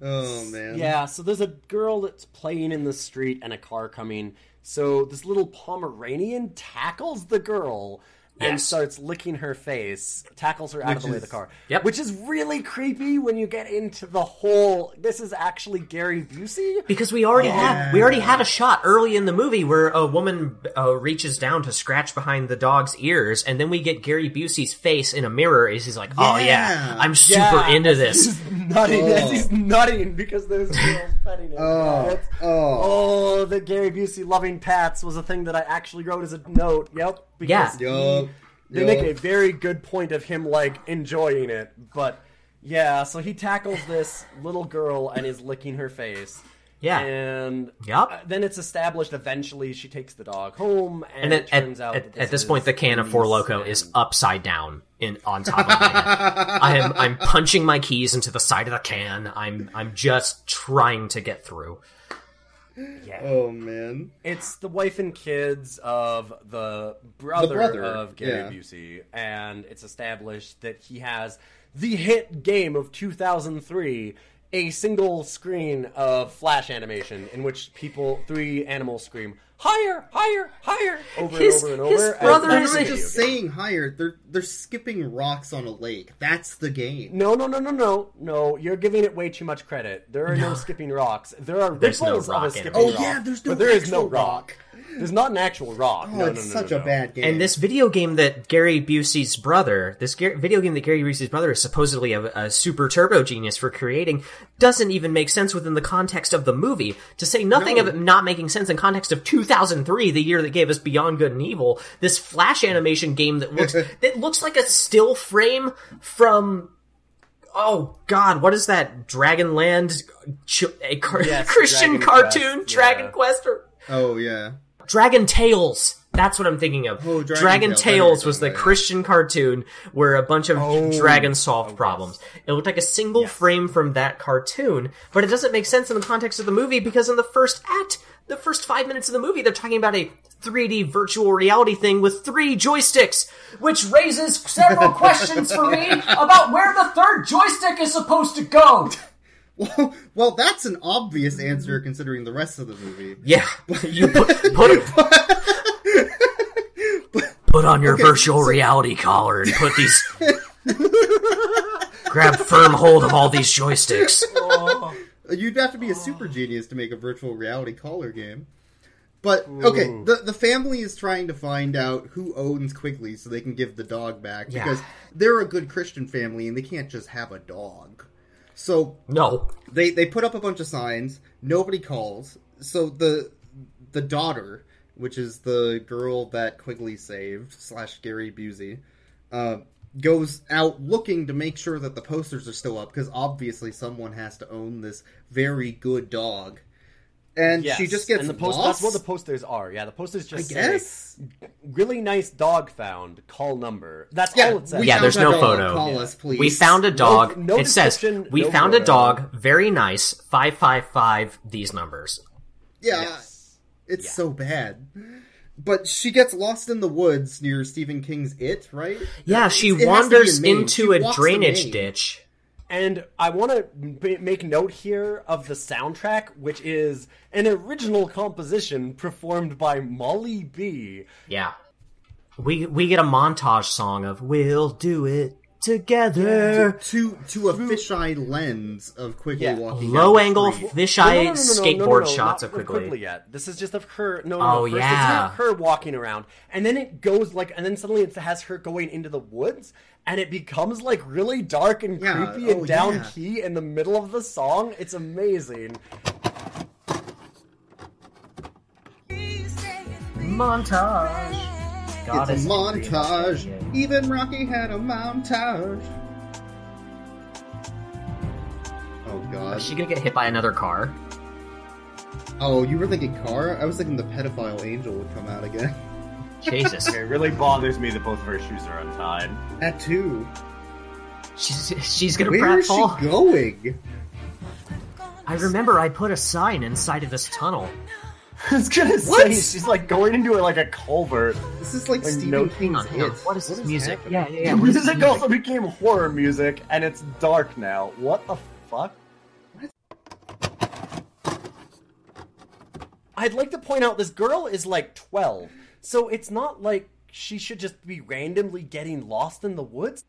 Oh man. Yeah, so there's a girl that's playing in the street and a car coming. So this little Pomeranian tackles the girl and Yes. starts licking her face, tackles her out of the way of the car. Yep. Which is really creepy when you get into the whole this is actually Gary Busey. Because we already had we already had a shot early in the movie where a woman uh, reaches down to scratch behind the dog's ears, and then we get Gary Busey's face in a mirror. As he's like, "Oh yeah, Yeah. I'm super Yeah, into this." He's nutting, as Oh. he's nutting because there's girls petting him. Oh. It's- Oh. Oh, the Gary Busey loving pats was a thing that I actually wrote as a note. Yep. Because Yeah. he- Yup. they Yup. make a very good point of him like enjoying it, but yeah. So he tackles this little girl and is licking her face. Yeah. And Yup. uh, then it's established eventually she takes the dog home, and, And it at, turns at, out at, that at this is point, the can of Four niece Loco and- is upside down in on top of my head. I am I'm punching my keys into the side of the can. I'm I'm just trying to get through. Yeah. Oh man. It's the wife and kids of the brother, brother, of Gary yeah. Busey, and it's established that he has the hit game of 2003, a single screen of flash animation in which people, three animals scream, higher, higher, higher, over His- and over and over. and brother They're is not just game. saying higher. They're they're skipping rocks on a lake. That's the game. No, no, no, no, no, no! You're giving it way too much credit. There are no, skipping rocks. There are There's no ripples of a in it. skipping Oh rock. yeah, there's no but there is no actual rock. There's not an actual rock. Oh, no, it's no, no, such no, a no. bad game. And this video game that Gary Busey's brother, this Gar- video game that Gary Busey's brother is supposedly a, a super turbo genius for creating, doesn't even make sense within the context of the movie. To say nothing No. of it not making sense in context of 2003, the year that gave us Beyond Good and Evil, this flash animation game that looks that looks like a still frame from. Oh God! What is that? Dragonland, ch- a car- Yes, Christian Dragon cartoon, Quest, Dragon yeah. Quest, or oh yeah. Dragon Tales. That's what I'm thinking of. Oh, Dragon Dragon Tales. Tales was the about, Christian cartoon where a bunch of Oh. dragons solved problems. It looked like a single frame from that cartoon, but it doesn't make sense in the context of the movie because in the first act, the first five minutes of the movie, they're talking about a 3D virtual reality thing with three joysticks, which raises several questions for me about where the third joystick is supposed to go. Well, well, that's an obvious answer considering the rest of the movie. Yeah, you put put, put on your virtual reality collar and put these. grab firm hold of all these joysticks. You'd have to be a super genius to make a virtual reality collar game. But okay, the the family is trying to find out who owns Quigley so they can give the dog back Yeah. because they're a good Christian family and they can't just have a dog. So No, they they put up a bunch of signs. Nobody calls. So the the daughter, which is the girl that Quigley saved slash Gary Busey, uh, goes out looking to make sure that the posters are still up because obviously someone has to own this very good dog. And Yes, she just gets and the post- lost. That's what the posters are. Yeah, the posters I just say, guess. really nice dog found. Call number. That's Yeah, all it says. yeah, there's no dog. photo. Call us, please. We found a dog. no it says we no found a dog. Very nice. Five five five. These numbers. Yeah, Yes. it's Yeah. so bad. But she gets lost in the woods near Stephen King's It, right? Yeah, she It has to be wanders into She a drainage ditch. And I want to make note here of the soundtrack, which is an original composition performed by Molly B. Yeah. We we get a montage song of "We'll do it together." To to a fisheye lens of quickly Yeah. walking. Low down angle fisheye No, no, no, no, no, skateboard no, no, no, shots not of quickly. quickly yet. This is just of her. No, no, Oh. First yeah. it's not her walking around, and then it goes like, and then suddenly it has her going into the woods, and it becomes like really dark and Yeah, creepy oh, and oh, down yeah. key in the middle of the song. It's amazing. Montage. God, It's a montage. Yeah. Even Rocky had a montage. Oh god. Is she gonna get hit by another car? Oh, you were thinking car? I was thinking the pedophile angel would come out again. Jesus. It really bothers me that both of her shoes are untied. At two. she's she's gonna Where is she pratfall. going? I remember I put a sign inside of this tunnel. I was gonna What? say she's like going into like a culvert. This is like Like, Stephen no- King's on, hang on. It. What is this music? happening? Yeah, yeah, yeah. The this music also became horror music, and it's dark now. What the fuck? I'd like to point out this girl is like 12, so it's not like she should just be randomly getting lost in the woods.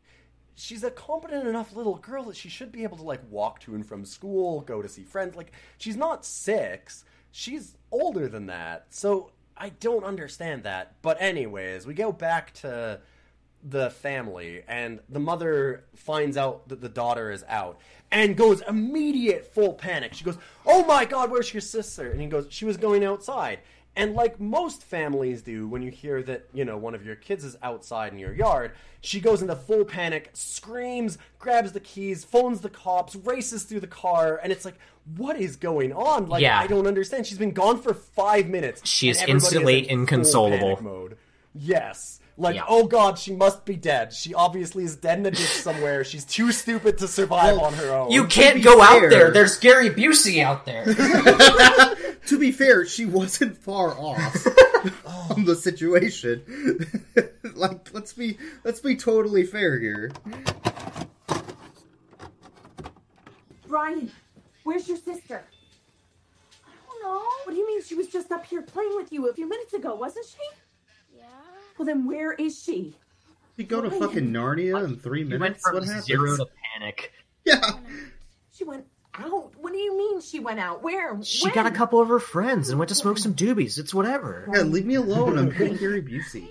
She's a competent enough little girl that she should be able to like walk to and from school, go to see friends. Like she's not 6. She's older than that. So I don't understand that. But anyways, we go back to the family and the mother finds out that the daughter is out and goes immediate full panic she goes oh my god where's your sister and he goes she was going outside and like most families do when you hear that you know one of your kids is outside in your yard she goes into full panic screams grabs the keys phones the cops races through the car and it's like what is going on like Yeah. i don't understand she's been gone for five minutes She is and everybody instantly in full inconsolable. panic mode yes like Yeah. oh god she must be dead she obviously is dead in a ditch somewhere she's too stupid to survive Well, on her own You can't go fair- out there. There's Gary Busey out there. To be fair, she wasn't far off from the situation. like, let's be let's be totally fair here. Brian, where's your sister? I don't know. What do you mean she was just up here playing with you a few minutes ago, wasn't she? Yeah. Well, then where is she? You go to fucking Narnia in three You minutes. went from what happens? zero to panic. yeah, She went out. What do you mean she went out? Where? She When? got a couple of her friends and went to smoke some doobies. It's whatever. yeah. Leave me alone. I'm getting Gary Busey.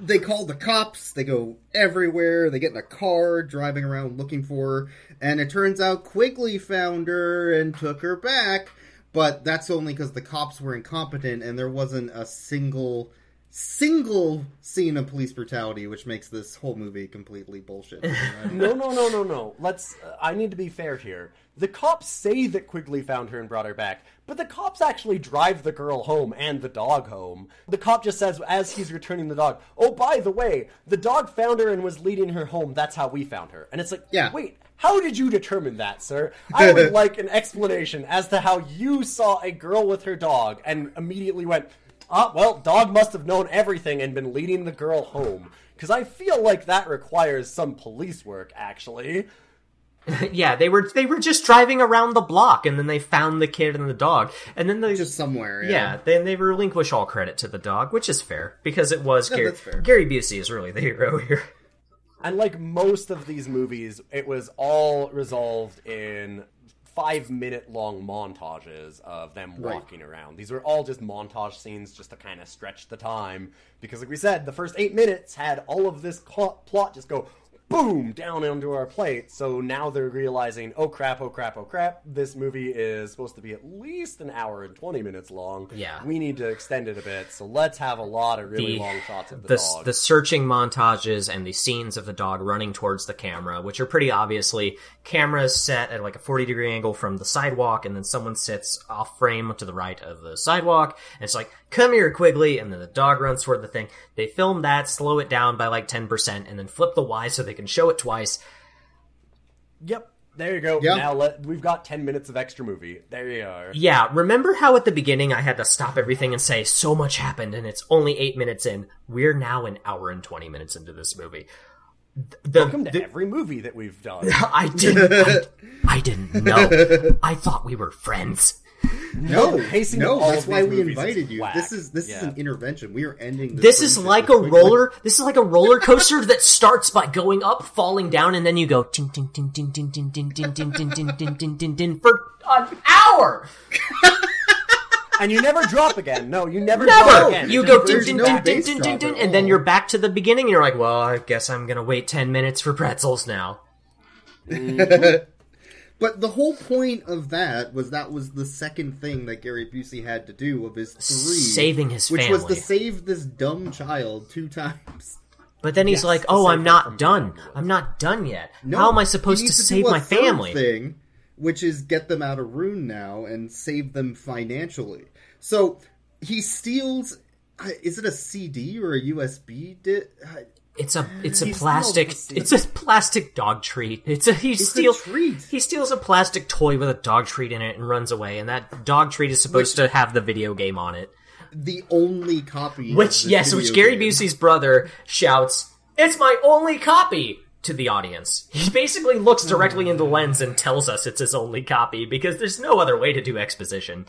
They call the cops. They go everywhere. They get in a car, driving around looking for her. And it turns out Quigley found her and took her back. But that's only because the cops were incompetent and there wasn't a single, single scene of police brutality, which makes this whole movie completely bullshit. no no no no no. Let's uh, i need to be fair here. The cops say that quigley found her and brought her back but the cops actually drive the girl home and the dog home. The cop just says as he's returning the dog oh by the way the dog found her and was leading her home. That's how we found her. And it's like Yeah. wait how did you determine that sir? I would like an explanation as to how you saw a girl with her dog and immediately went ah well dog must have known everything and been leading the girl home because i feel like that requires some police work actually yeah, they were they were just driving around the block and then they found the kid and the dog. And then they Just somewhere. yeah, then they relinquish all credit to the dog, which is fair because it was Yeah, Gary. Gary Busey is really the hero here. And like most of these movies, it was all resolved in five minute long montages of them Right. walking around. These were all just montage scenes just to kind of stretch the time. Because, like we said, the first eight minutes had all of this plot just go boom down onto our plate. So now they're realizing, oh crap, oh crap, oh crap. This movie is supposed to be at least an hour and twenty minutes long. Yeah. we need to extend it a bit. So let's have a lot of really The- long shots of the, the, dog. the searching montages and the scenes of the dog running towards the camera, which are pretty obviously cameras set at like a 40 degree angle from the sidewalk, and then someone sits off frame to the right of the sidewalk, and it's like, come here, Quigley, and then the dog runs toward the thing. They film that, slow it down by like 10%, and then flip the Y so they can show it twice. Yep. There you go. Yeah. Now let we've got ten minutes of extra movie. There you are. Yeah, remember how at the beginning I had to stop everything and say, so much happened and it's only eight minutes in? We're now an hour and 20 minutes into this movie. The, Welcome to the- every movie that we've done. I didn't. I, I didn't know. I thought we were friends. No, pacing no, that's why we invited you. whack. This is this is an intervention. We are ending. This, This is like a quickly- roller. This is like a roller coaster that starts by going up, falling down, and then you go ting ting ting ting ting ting ting ting ting ting ting ting ting ting ting for an hour. and you never drop again. No, you never, drop Never. again. You go There's ding ding no ding ding bass ding ding ding, and then you're back to the beginning. and You're like, well, I guess I'm gonna wait ten minutes for pretzels now. But the whole point of that was that was the second thing that Gary Busey had to do of his three, Saving his which was to save this dumb child two times. But then he's Yes, like, "Oh, I'm not done. being I'm not done yet. No, How am I supposed to needs save do a my third family?" Thing, which is get them out of Rune now and save them financially. So he steals. uh, Is it a CD or a USB? Di- uh, It's a it's a He plastic steals it's a plastic dog treat. It's a he a steals treat. he steals a plastic toy with a dog treat in it and runs away. And that dog treat is supposed to have the video game on it. the only copy. Which this yes, which Gary game. Busey's brother shouts, "It's my only copy." To the audience, he basically looks directly in the lens and tells us it's his only copy because there's no other way to do exposition.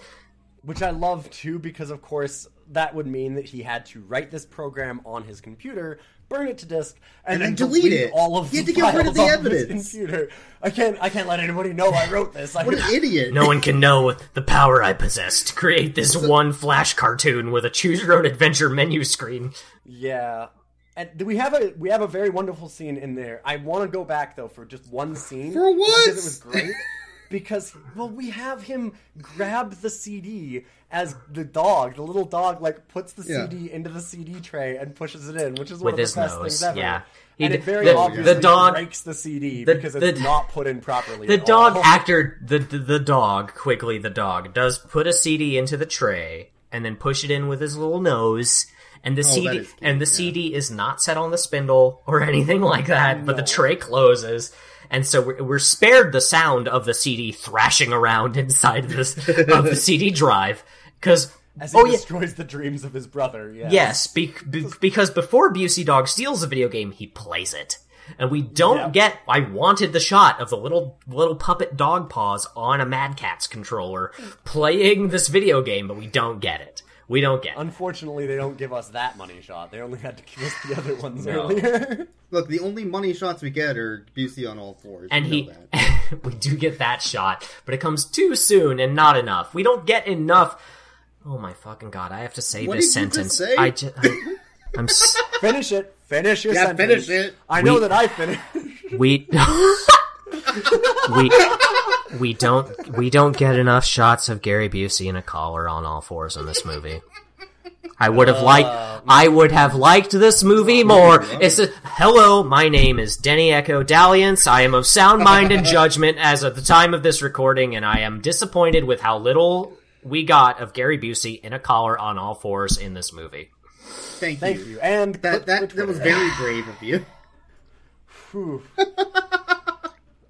Which I love too, because of course that would mean that he had to write this program on his computer, burn it to disk, and, And then then delete it. all of He the had to get rid of the evidence. computer. I can't. I can't let anybody know I wrote this. I, What an idiot! No one can know the power I possess to create this one flash cartoon with a choose your own adventure menu screen. Yeah. And we have a we have a very wonderful scene in there. I want to go back though for just one scene For what? because it was great. because well, we have him grab the CD as the dog, the little dog, like puts the Yeah. CD into the CD tray and pushes it in, which is one With of the his best nose, things ever. yeah. He and it very the- obviously the dog- breaks the CD the- because it's the- not put in properly. The dog all. actor, the, the the dog, quickly the dog does put a CD into the tray and then push it in with his little nose. And the Oh, CD cute, and the yeah. CD is not set on the spindle or anything like that, but the tray closes. And so we're, we're spared the sound of the CD thrashing around inside this of the CD drive because as he oh yeah, destroys the dreams of his brother. Yeah. Yes, be- be- because before Busey Dog steals the video game, he plays it. And we don't Yeah. get. I wanted the shot of the little little puppet dog paws on a Mad Catz controller playing this video game, but we don't get it. We don't get. Unfortunately, they don't give us that money shot. They only had to give us the other ones No. earlier. Look, the only money shots we get are Busey on all fours. And he, we do get that shot, but it comes too soon and not enough. We don't get enough. Oh my fucking god! I have to say What this did you just sentence. say? I just, I, I'm. s- finish it. Finish your Yeah, sentence. finish it. I know that I finished. we we we don't we don't get enough shots of Gary Busey in a collar on all fours in this movie. I would have liked uh, I would have liked this movie more. It's a, hello, my name is Denny Echo Dalliance. I am of sound mind and judgment as of the time of this recording, and I am disappointed with how little we got of Gary Busey in a collar on all fours in this movie. Thank, Thank you. you. And That that that was very brave of you.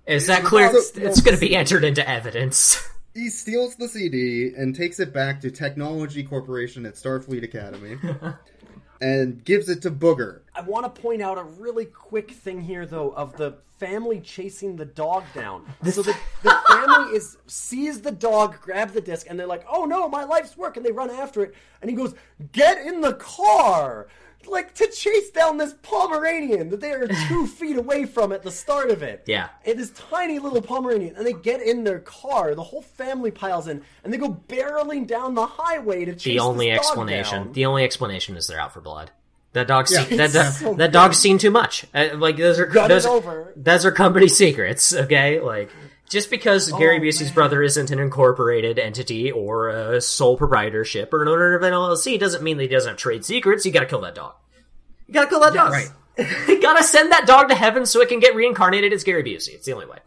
Whew. Is that clear? So- It's, it's going to be entered into evidence. He steals the CD and takes it back to Technology Corporation at Starfleet Academy, and gives it to Booger. I want to point out a really quick thing here, though, of the family chasing the dog down. So the, the family is sees the dog grab the disc, and they're like, "Oh no, my life's work!" And they run after it, and he goes, "Get in the car!" Like to chase down this Pomeranian that they are two feet away from at the start of it. Yeah. And this tiny little Pomeranian, and they get in their car. The whole family piles in, and they go barreling down the highway to chase The only explanation, down. the only explanation is they're out for blood. That dog's Yeah, that so that dog's seen too much. Uh, like those are Got those over. those are company secrets. Okay, like just because oh, Gary Oh, Busey's man. brother isn't an incorporated entity or a sole proprietorship or an owner of an LLC doesn't mean that he doesn't have trade secrets. You got to kill that dog. You got to kill that dog. right. you got to send that dog to heaven so it can get reincarnated as Gary Busey. It's the only way.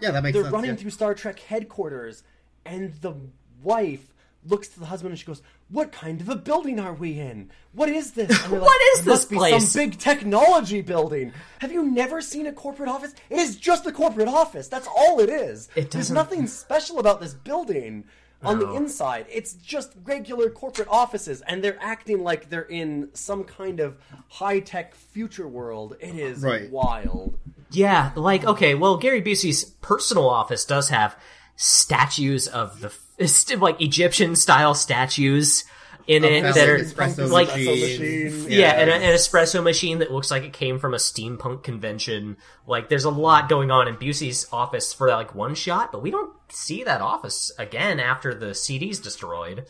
Yeah, that makes sense. They're running yeah. through Star Trek headquarters, and the wife looks to the husband and she goes, "What kind of a building are we in? What is this? And they're What is "It this must be? Some big technology building. Have you never seen a corporate office? It is just a corporate office. That's all it is. It There's nothing special about this building." On the inside, it's just regular corporate offices, and they're acting like they're in some kind of high tech future world. It is Right. wild. Yeah, like okay, well, Gary Busey's personal office does have statues of the st- like Egyptian style statues in Of it phallic that are espresso like machines. yeah, and a- an espresso machine that looks like it came from a steampunk convention. Like, there's a lot going on in Busey's office for like one shot, but we don't see that office again after the CD's destroyed.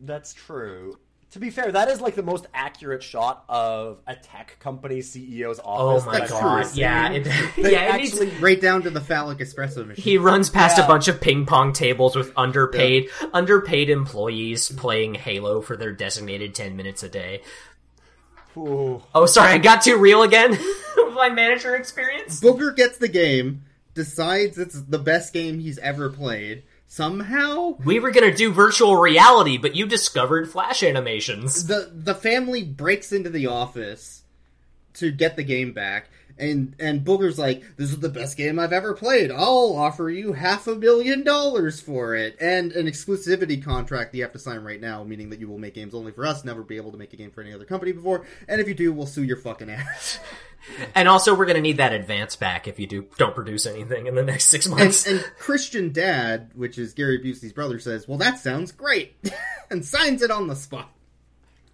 That's true. To be fair, that is like the most accurate shot of a tech company CEO's office. Oh office. my that god! ever seen. Yeah, it, They yeah, it needs- actually right down to the phallic espresso machine. He runs past Yeah. a bunch of ping pong tables with underpaid underpaid employees playing Halo for their designated ten minutes a day. Ooh. Oh, sorry, I got too real again. My manager experience. Booger gets the game, decides it's the best game he's ever played. Somehow, We were gonna do virtual reality, but you discovered flash animations. the the family breaks into the office to get the game back, and and Booger's like, "This is the best game I've ever played. I'll offer you half a million dollars for it, and an exclusivity contract that you have to sign right now, meaning that you will make games only for us, never be able to make a game for any other company before. And if you do, we'll sue your fucking ass." And also, we're gonna need that advance back if you do don't produce anything in the next six months. and Christian Dad, which is Gary Busey's brother, says, "Well, that sounds great," and signs it on the spot.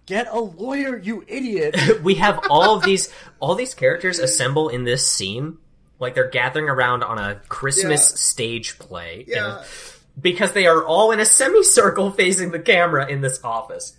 Get a lawyer, you idiot! we have all of these all these characters assemble in this scene, like they're gathering around on a Christmas Yeah. stage play. in a- Yeah. because they are all in a semicircle facing the camera in this office.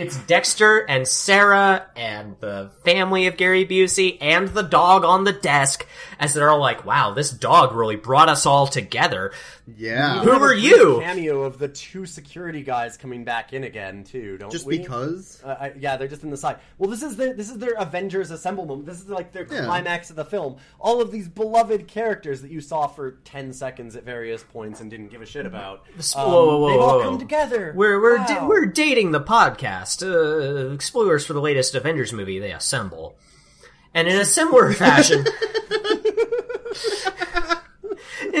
It's Dexter and Sarah and the family of Gary Busey and the dog on the desk as they're all like, wow, this dog really brought us all together. Yeah, Who have are you? Cameo of the two security guys coming back in again too. Don't just we? because. Uh, I, yeah, they're just in the side. Well, this is their this is their Avengers assemble moment. This is like their Yeah. climax of the film. All of these beloved characters that you saw for ten seconds at various points and didn't give a shit about. Whoa, um, whoa, whoa, they've all whoa. come together. We're we're da- we're dating the podcast. Uh, spoilers for the latest Avengers movie. They assemble, and in a similar fashion,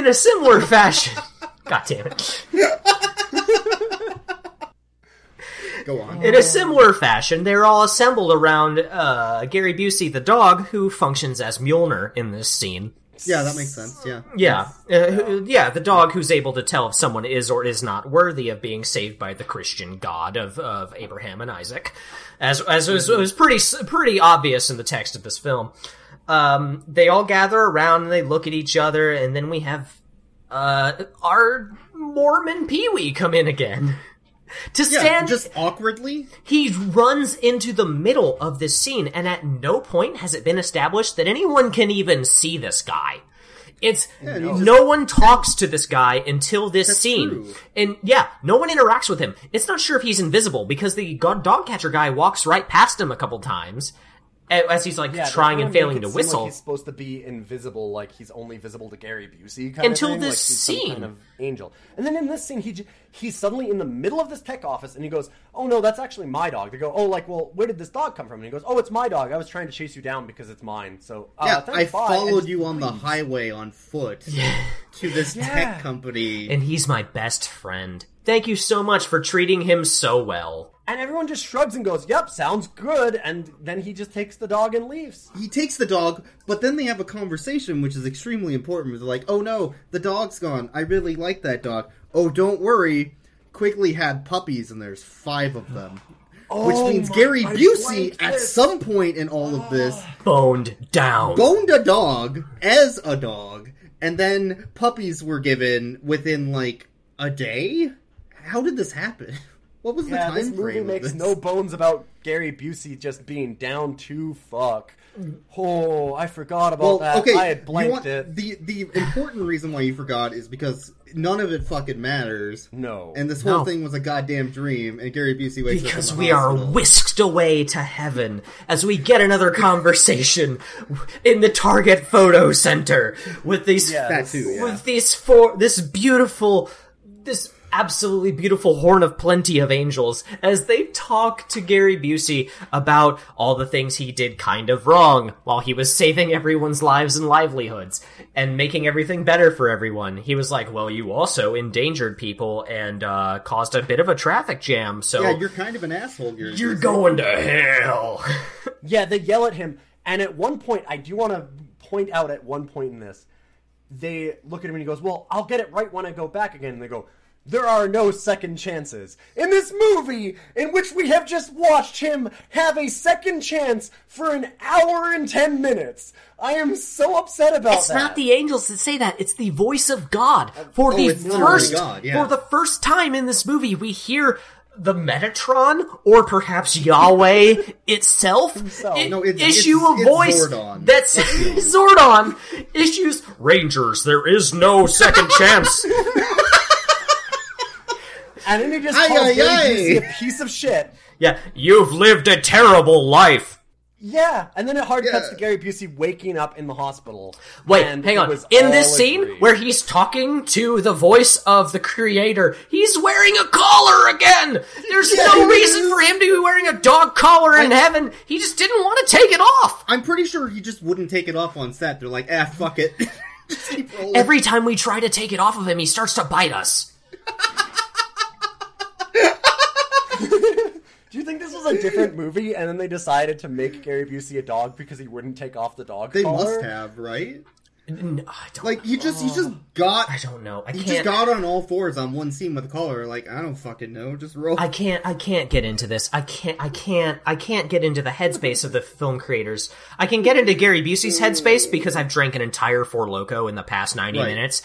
in a similar fashion. God damn it! Go on. In a similar fashion, they're all assembled around uh, Gary Busey, the dog, who functions as Mjolnir in this scene. Yeah, that makes sense. Yeah. Yeah, uh, who- yeah, the dog who's able to tell if someone is or is not worthy of being saved by the Christian God of, of Abraham and Isaac, as as was, was pretty pretty obvious in the text of this film. Um, they all gather around and they look at each other, and then we have uh, our Mormon Pee Wee come in again. To Yeah, stand just awkwardly. he runs into the middle of this scene, and at no point has it been established that anyone can even see this guy. It's and he no one talks to this guy until this That's scene, true. and yeah, no one interacts with him. It's not sure if he's invisible because the dog catcher guy walks right past him a couple times as he's like Yeah, trying trying and failing to whistle. Like he's supposed to be invisible, like he's only visible to Gary Busey. Kind Until of thing, this like he's some scene. kind of angel. And then in this scene, he j- he's suddenly in the middle of this tech office, and he goes, "Oh no, that's actually my dog." They go, "Oh, like, well, where did this dog come from?" And he goes, "Oh, it's my dog. I was trying to chase you down because it's mine." So uh, Yeah, I bye," followed you on the highway on foot to this Yeah. tech company. and he's my best friend. Thank you so much for treating him so well. And everyone just shrugs and goes, "Yep, sounds good." And then he just takes the dog and leaves. he takes the dog, but then they have a conversation, which is extremely important. They're like, "Oh no, the dog's gone. I really like that dog. Oh, don't worry. Quigley had puppies, and there's five of them." Oh Which means my- Gary Busey, blanked at some point in all of this, ah. Boned down. boned a dog as a dog, and then puppies were given within like a day. How did this happen? What was the time this frame movie of makes this? no bones about Gary Busey just being down to fuck. Oh, I forgot about Well, that. okay, I had you blanked want- it. the the important reason why you forgot is because none of it fucking matters. No. And this whole No. thing was a goddamn dream, and Gary Busey wakes Because up in the we are whisked away to heaven as we get another conversation in the Target Photo Center with these Yeah. That too, yeah. with these four this beautiful this absolutely beautiful horn of plenty of angels as they talk to Gary Busey about all the things he did kind of wrong while he was saving everyone's lives and livelihoods and making everything better for everyone. He was like, "Well, you also endangered people and uh, caused a bit of a traffic jam, so Yeah, you're kind of an asshole, Gary. you're Busey. going to hell." Yeah, they yell at him, and at one point, I do want to point out at one point in this, they look at him and he goes, "Well, I'll get it right when I go back again." And they go, "There are no second chances in this movie in which we have just watched him have a second chance for an hour and ten minutes." I am so upset about It's that. It's not the angels that say that. It's the voice of God. For Oh, the first, God, yeah. for the first time in this movie, we hear the Metatron, or perhaps Yahweh itself, i- No, it's- issue it's- a voice Zordon. that's Zordon issues Rangers. There is no second chance. and then he just Aye, calls aye, Gary aye. Busey a piece of shit. Yeah, you've lived a terrible life. Yeah, and then it hard cuts Yeah. to Gary Busey waking up in the hospital. Wait, hang on. In this scene agreed. where he's talking to the voice of the creator, he's wearing a collar again. There's no reason for him to be wearing a dog collar in heaven. He just didn't want to take it off. I'm pretty sure he just wouldn't take it off on set. They're like, ah, fuck it. just keep rolling. Every time we try to take it off of him, he starts to bite us. Do you think this was a different movie, and then they decided to make Gary Busey a dog because he wouldn't take off the dog they collar? must have, right? N- I don't, Like he just he just got I don't know. I he can't. just got on all fours on one scene with a collar. Like I don't fucking know. Just roll. I can't I can't get into this. I can't I can't I can't get into the headspace of the film creators. I can get into Gary Busey's headspace because I've drank an entire Four Loco in the past 90 Right. minutes.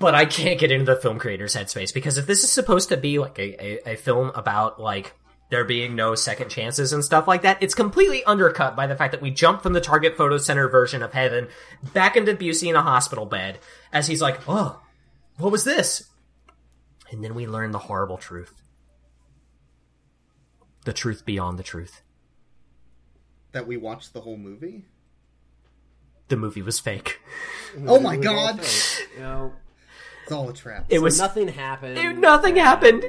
But I can't get into the film creators headspace because if this is supposed to be like a, a, a film about like there being no second chances and stuff like that, it's completely undercut by the fact that we jump from the Target Photo Center version of Heaven back into Busey in a hospital bed as he's like, "Oh, what was this?" And then we learn the horrible truth. The truth beyond the truth. that we watched the whole movie. The movie was fake. Oh my god! You know, It's all a trap. It so was nothing happened. it- nothing happened.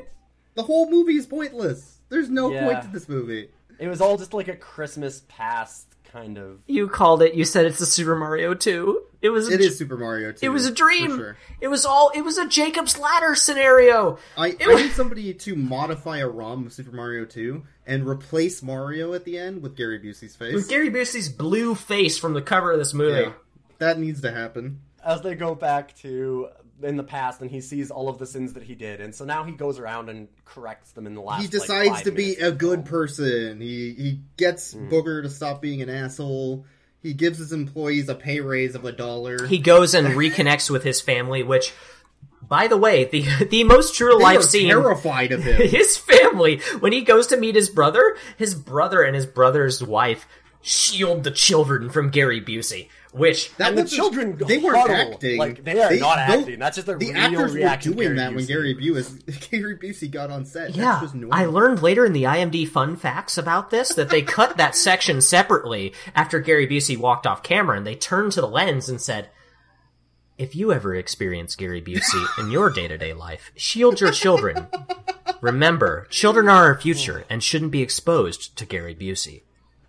the whole movie is pointless. There's no Yeah. point to this movie. It was all just like a Christmas past kind of. You called it. You said it's the Super Mario 2. It was a, It is Super Mario 2. it was a for dream. sure. It was all it was a Jacob's ladder scenario. I, It I was- need somebody to modify a ROM of Super Mario 2 and replace Mario at the end with Gary Busey's face. With Gary Busey's blue face from the cover of this movie. yeah, that needs to happen. As they go back to in the past, and he sees all of the sins that he did, and so now he goes around and corrects them in the last. he like, decides five to be a good person. He he gets mm. Booger to stop being an asshole. He gives his employees a pay raise of a dollar. He goes and reconnects with his family, which by the way, the the most true They life scene terrified of him. his family when he goes to meet his brother his brother and his brother's wife shield the children from gary busey which That And the children they weren't acting. Like, they are not acting. That's just their the real actors reaction were doing Gary that when Gary Busey Gary Busey got on set. yeah That was i learned later in the imd fun facts about this that they cut that section separately after gary busey walked off camera and they turned to the lens and said if you ever experience Gary Busey in your day-to-day life, shield your children. Remember, children are our future and shouldn't be exposed to Gary Busey.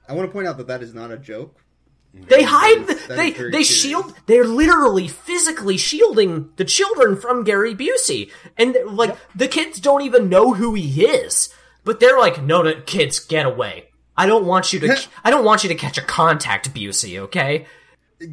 I want to point out that that is not a joke. They hide. The, they they serious. shield. They're literally physically shielding the children from Gary Busey, and like the kids don't even know who he is. But they're like, "No, no, kids, get away! I don't want you to. I don't want you to catch a contact, Busey. Okay?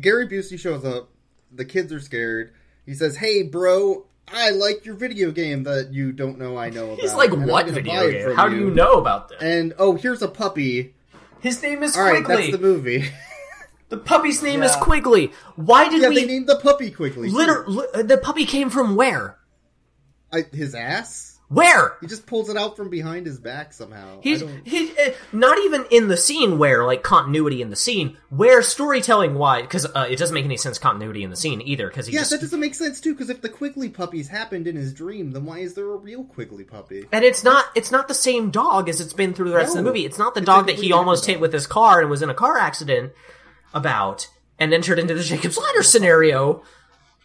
Gary Busey shows up. The kids are scared. He says, "Hey, bro, I like your video game that you don't know I know about." He's like, "What video game? How do you know about this?" And oh, here's a puppy. His name is All right, Quigley. that's the movie. the puppy's name is Yeah. Quigley. Why did yeah, we? they named the puppy Quigley. Liter- li- the puppy came from where? I, his ass. Where? He just pulls it out from behind his back somehow. He's he uh, not even in the scene where like continuity in the scene where storytelling wise because uh, it doesn't make any sense continuity in the scene either because he yeah, just that doesn't make sense too. Because if the Quigley puppies happened in his dream, then why is there a real Quigley puppy? and it's not it's not the same dog as it's been through the rest of the movie. It's not the It's dog that he almost hit with his car and was in a car accident about and entered into the Jacob's Ladder scenario.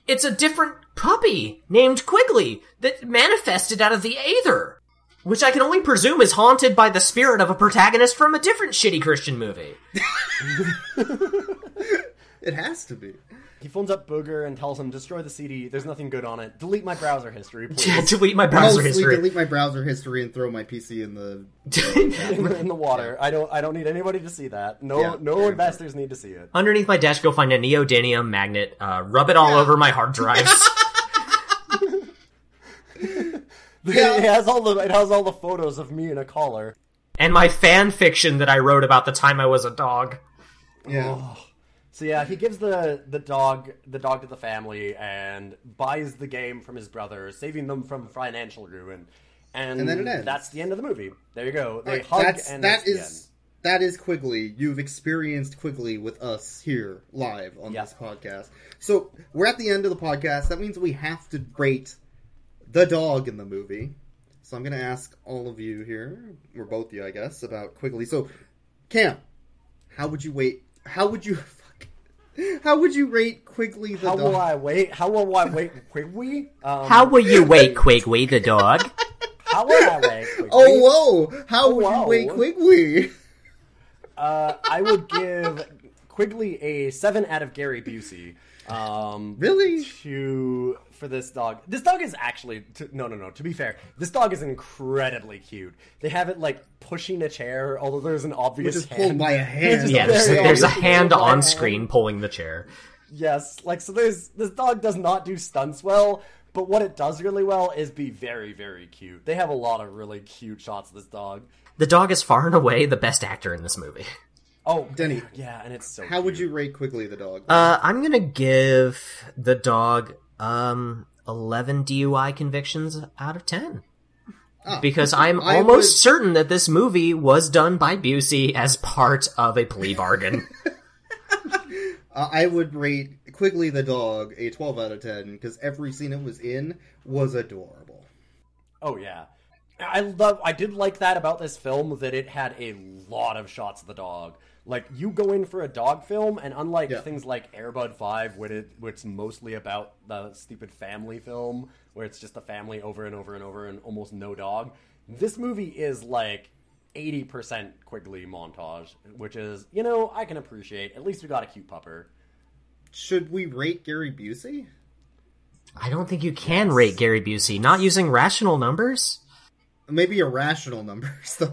It's a different puppy named Quigley that manifested out of the Aether. Which I can only presume is haunted by the spirit of a protagonist from a different shitty Christian movie. It has to be. He phones up Booger and tells him, "Destroy the CD. There's nothing good on it. Delete my browser history, please." Delete my browser Mostly history. delete my browser history and throw my PC in the. in, the, in the water. I don't. I don't need anybody to see that. No. Yeah, no very investors need to see it. Underneath my desk, go find a neodymium magnet, uh, rub it all over my hard drives. it has all the. It has all the photos of me in a collar. and my fan fiction that I wrote about the time I was a dog. Yeah. So yeah, he gives the the dog the dog to the family and buys the game from his brother, saving them from financial ruin. And, And then it ends. that's the end of the movie. There you go. They Right, hug that's and that that's is that is Quigley. You've experienced Quigley with us here live on Yeah. this podcast. So we're at the end of the podcast. That means we have to rate the dog in the movie. So I'm going to ask all of you here, or both of you, I guess, about Quigley. So, Cam, how would you wait? How would you? Fuck, how would you rate Quigley the How dog? will I wait? How will I wait? Quigley? Um, How will you wait, Quigley the dog? how will I wait? Quigley? Oh whoa! How Oh, would wow. you wait Quigley? Uh, I would give Quigley a seven out of Gary Busey. Um, Really? To for this dog. This dog is actually to, no, no, no. To be fair, this dog is incredibly cute. They have it like pushing a chair, although there's an obvious Which is hand. pulled by a hand. Which Yeah, there's, very there's a hand pulled by a on hand. screen pulling the chair. Yes, like so. There's this dog does not do stunts well, but what it does really well is be very, very cute. They have a lot of really cute shots of this dog. The dog is far and away the best actor in this movie. Oh, Denny, yeah, and it's so. How would you rate Quigley the dog? Uh, I'm gonna give the dog um 11 DUI convictions out of 10. Because I'm I almost would- certain that this movie was done by Busey as part of a plea bargain. Uh, I would rate Quigley the dog a 12 out of 10 because every scene it was in was adorable. Oh yeah. I love I did like that about this film that it had a lot of shots of the dog. Like you go in for a dog film and unlike Yeah. things like Air Bud 5 where it where it's mostly about the stupid family film where it's just a family over and over and over and almost no dog. This movie is like 80% Quigley montage, which is, you know, I can appreciate. At least we got a cute pupper. Should we rate Gary Busey? I don't think you can rate Gary Busey not using rational numbers. Maybe irrational numbers, though.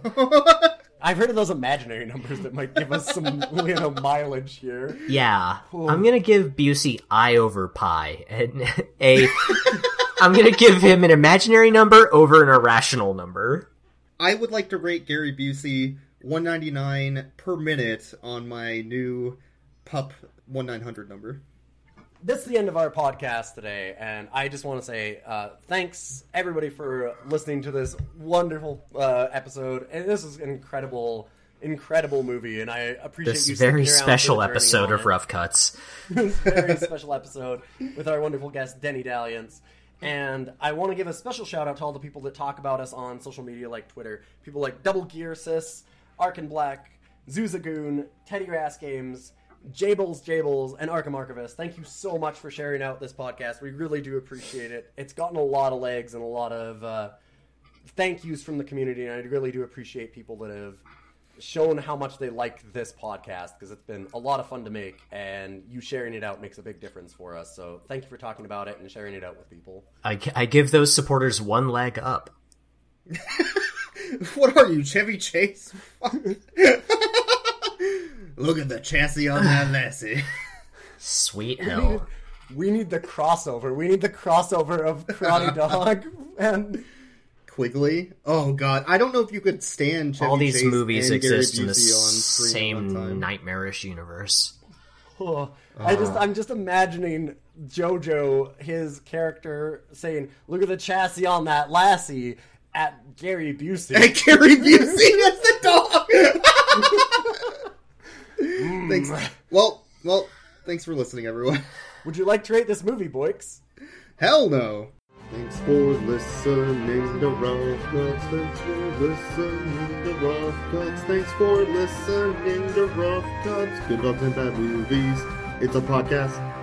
I've heard of those imaginary numbers that might give us some, you know, mileage here. Yeah, I'm gonna give Busey I over pi. And a, I'm gonna give him an imaginary number over an irrational number. I would like to rate Gary Busey 199 per minute on my new pup 1900 number. That's the end of our podcast today, and I just want to say uh, thanks everybody for listening to this wonderful uh, episode. And this is an incredible, incredible movie, and I appreciate This you. very special for the journey episode of. Rough Cuts. this very special episode with our wonderful guest Denny Dalliance. And I want to give a special shout out to all the people that talk about us on social media like Twitter. People like Double Gear Sis, Ark and Black, Zuzagoon, Teddy Rass Games, Jables Jables, and Arkham Archivist. Thank you so much for sharing out this podcast. We really do appreciate it. It's gotten a lot of legs and a lot of uh, thank yous from the community, and I really do appreciate people that have shown how much they like this podcast because it's been a lot of fun to make, and you sharing it out makes a big difference for us. So thank you for talking about it and sharing it out with people. I, I give those supporters one leg up. What are you, Chevy Chase? Fuck. Look at the chassis on that lassie. Sweet hell. We need the crossover. We need the crossover of Karate Dog and Quigley. Oh god, I don't know if you could stand Chevy All these Chase movies and exist in the Busey on screen at one same nightmarish universe. Oh, I just uh. I'm just imagining JoJo, his character, saying, "Look at the chassis on that lassie," at Gary Busey. And Gary Busey as the dog. thanks. Mm. Well, well, thanks for listening, everyone. Would you like to rate this movie, Boix? Hell no. Thanks for listening to Rough Cuts. Thanks for listening to Rough Cuts. Thanks for listening to Rough Cuts. Good dogs and bad movies. It's a podcast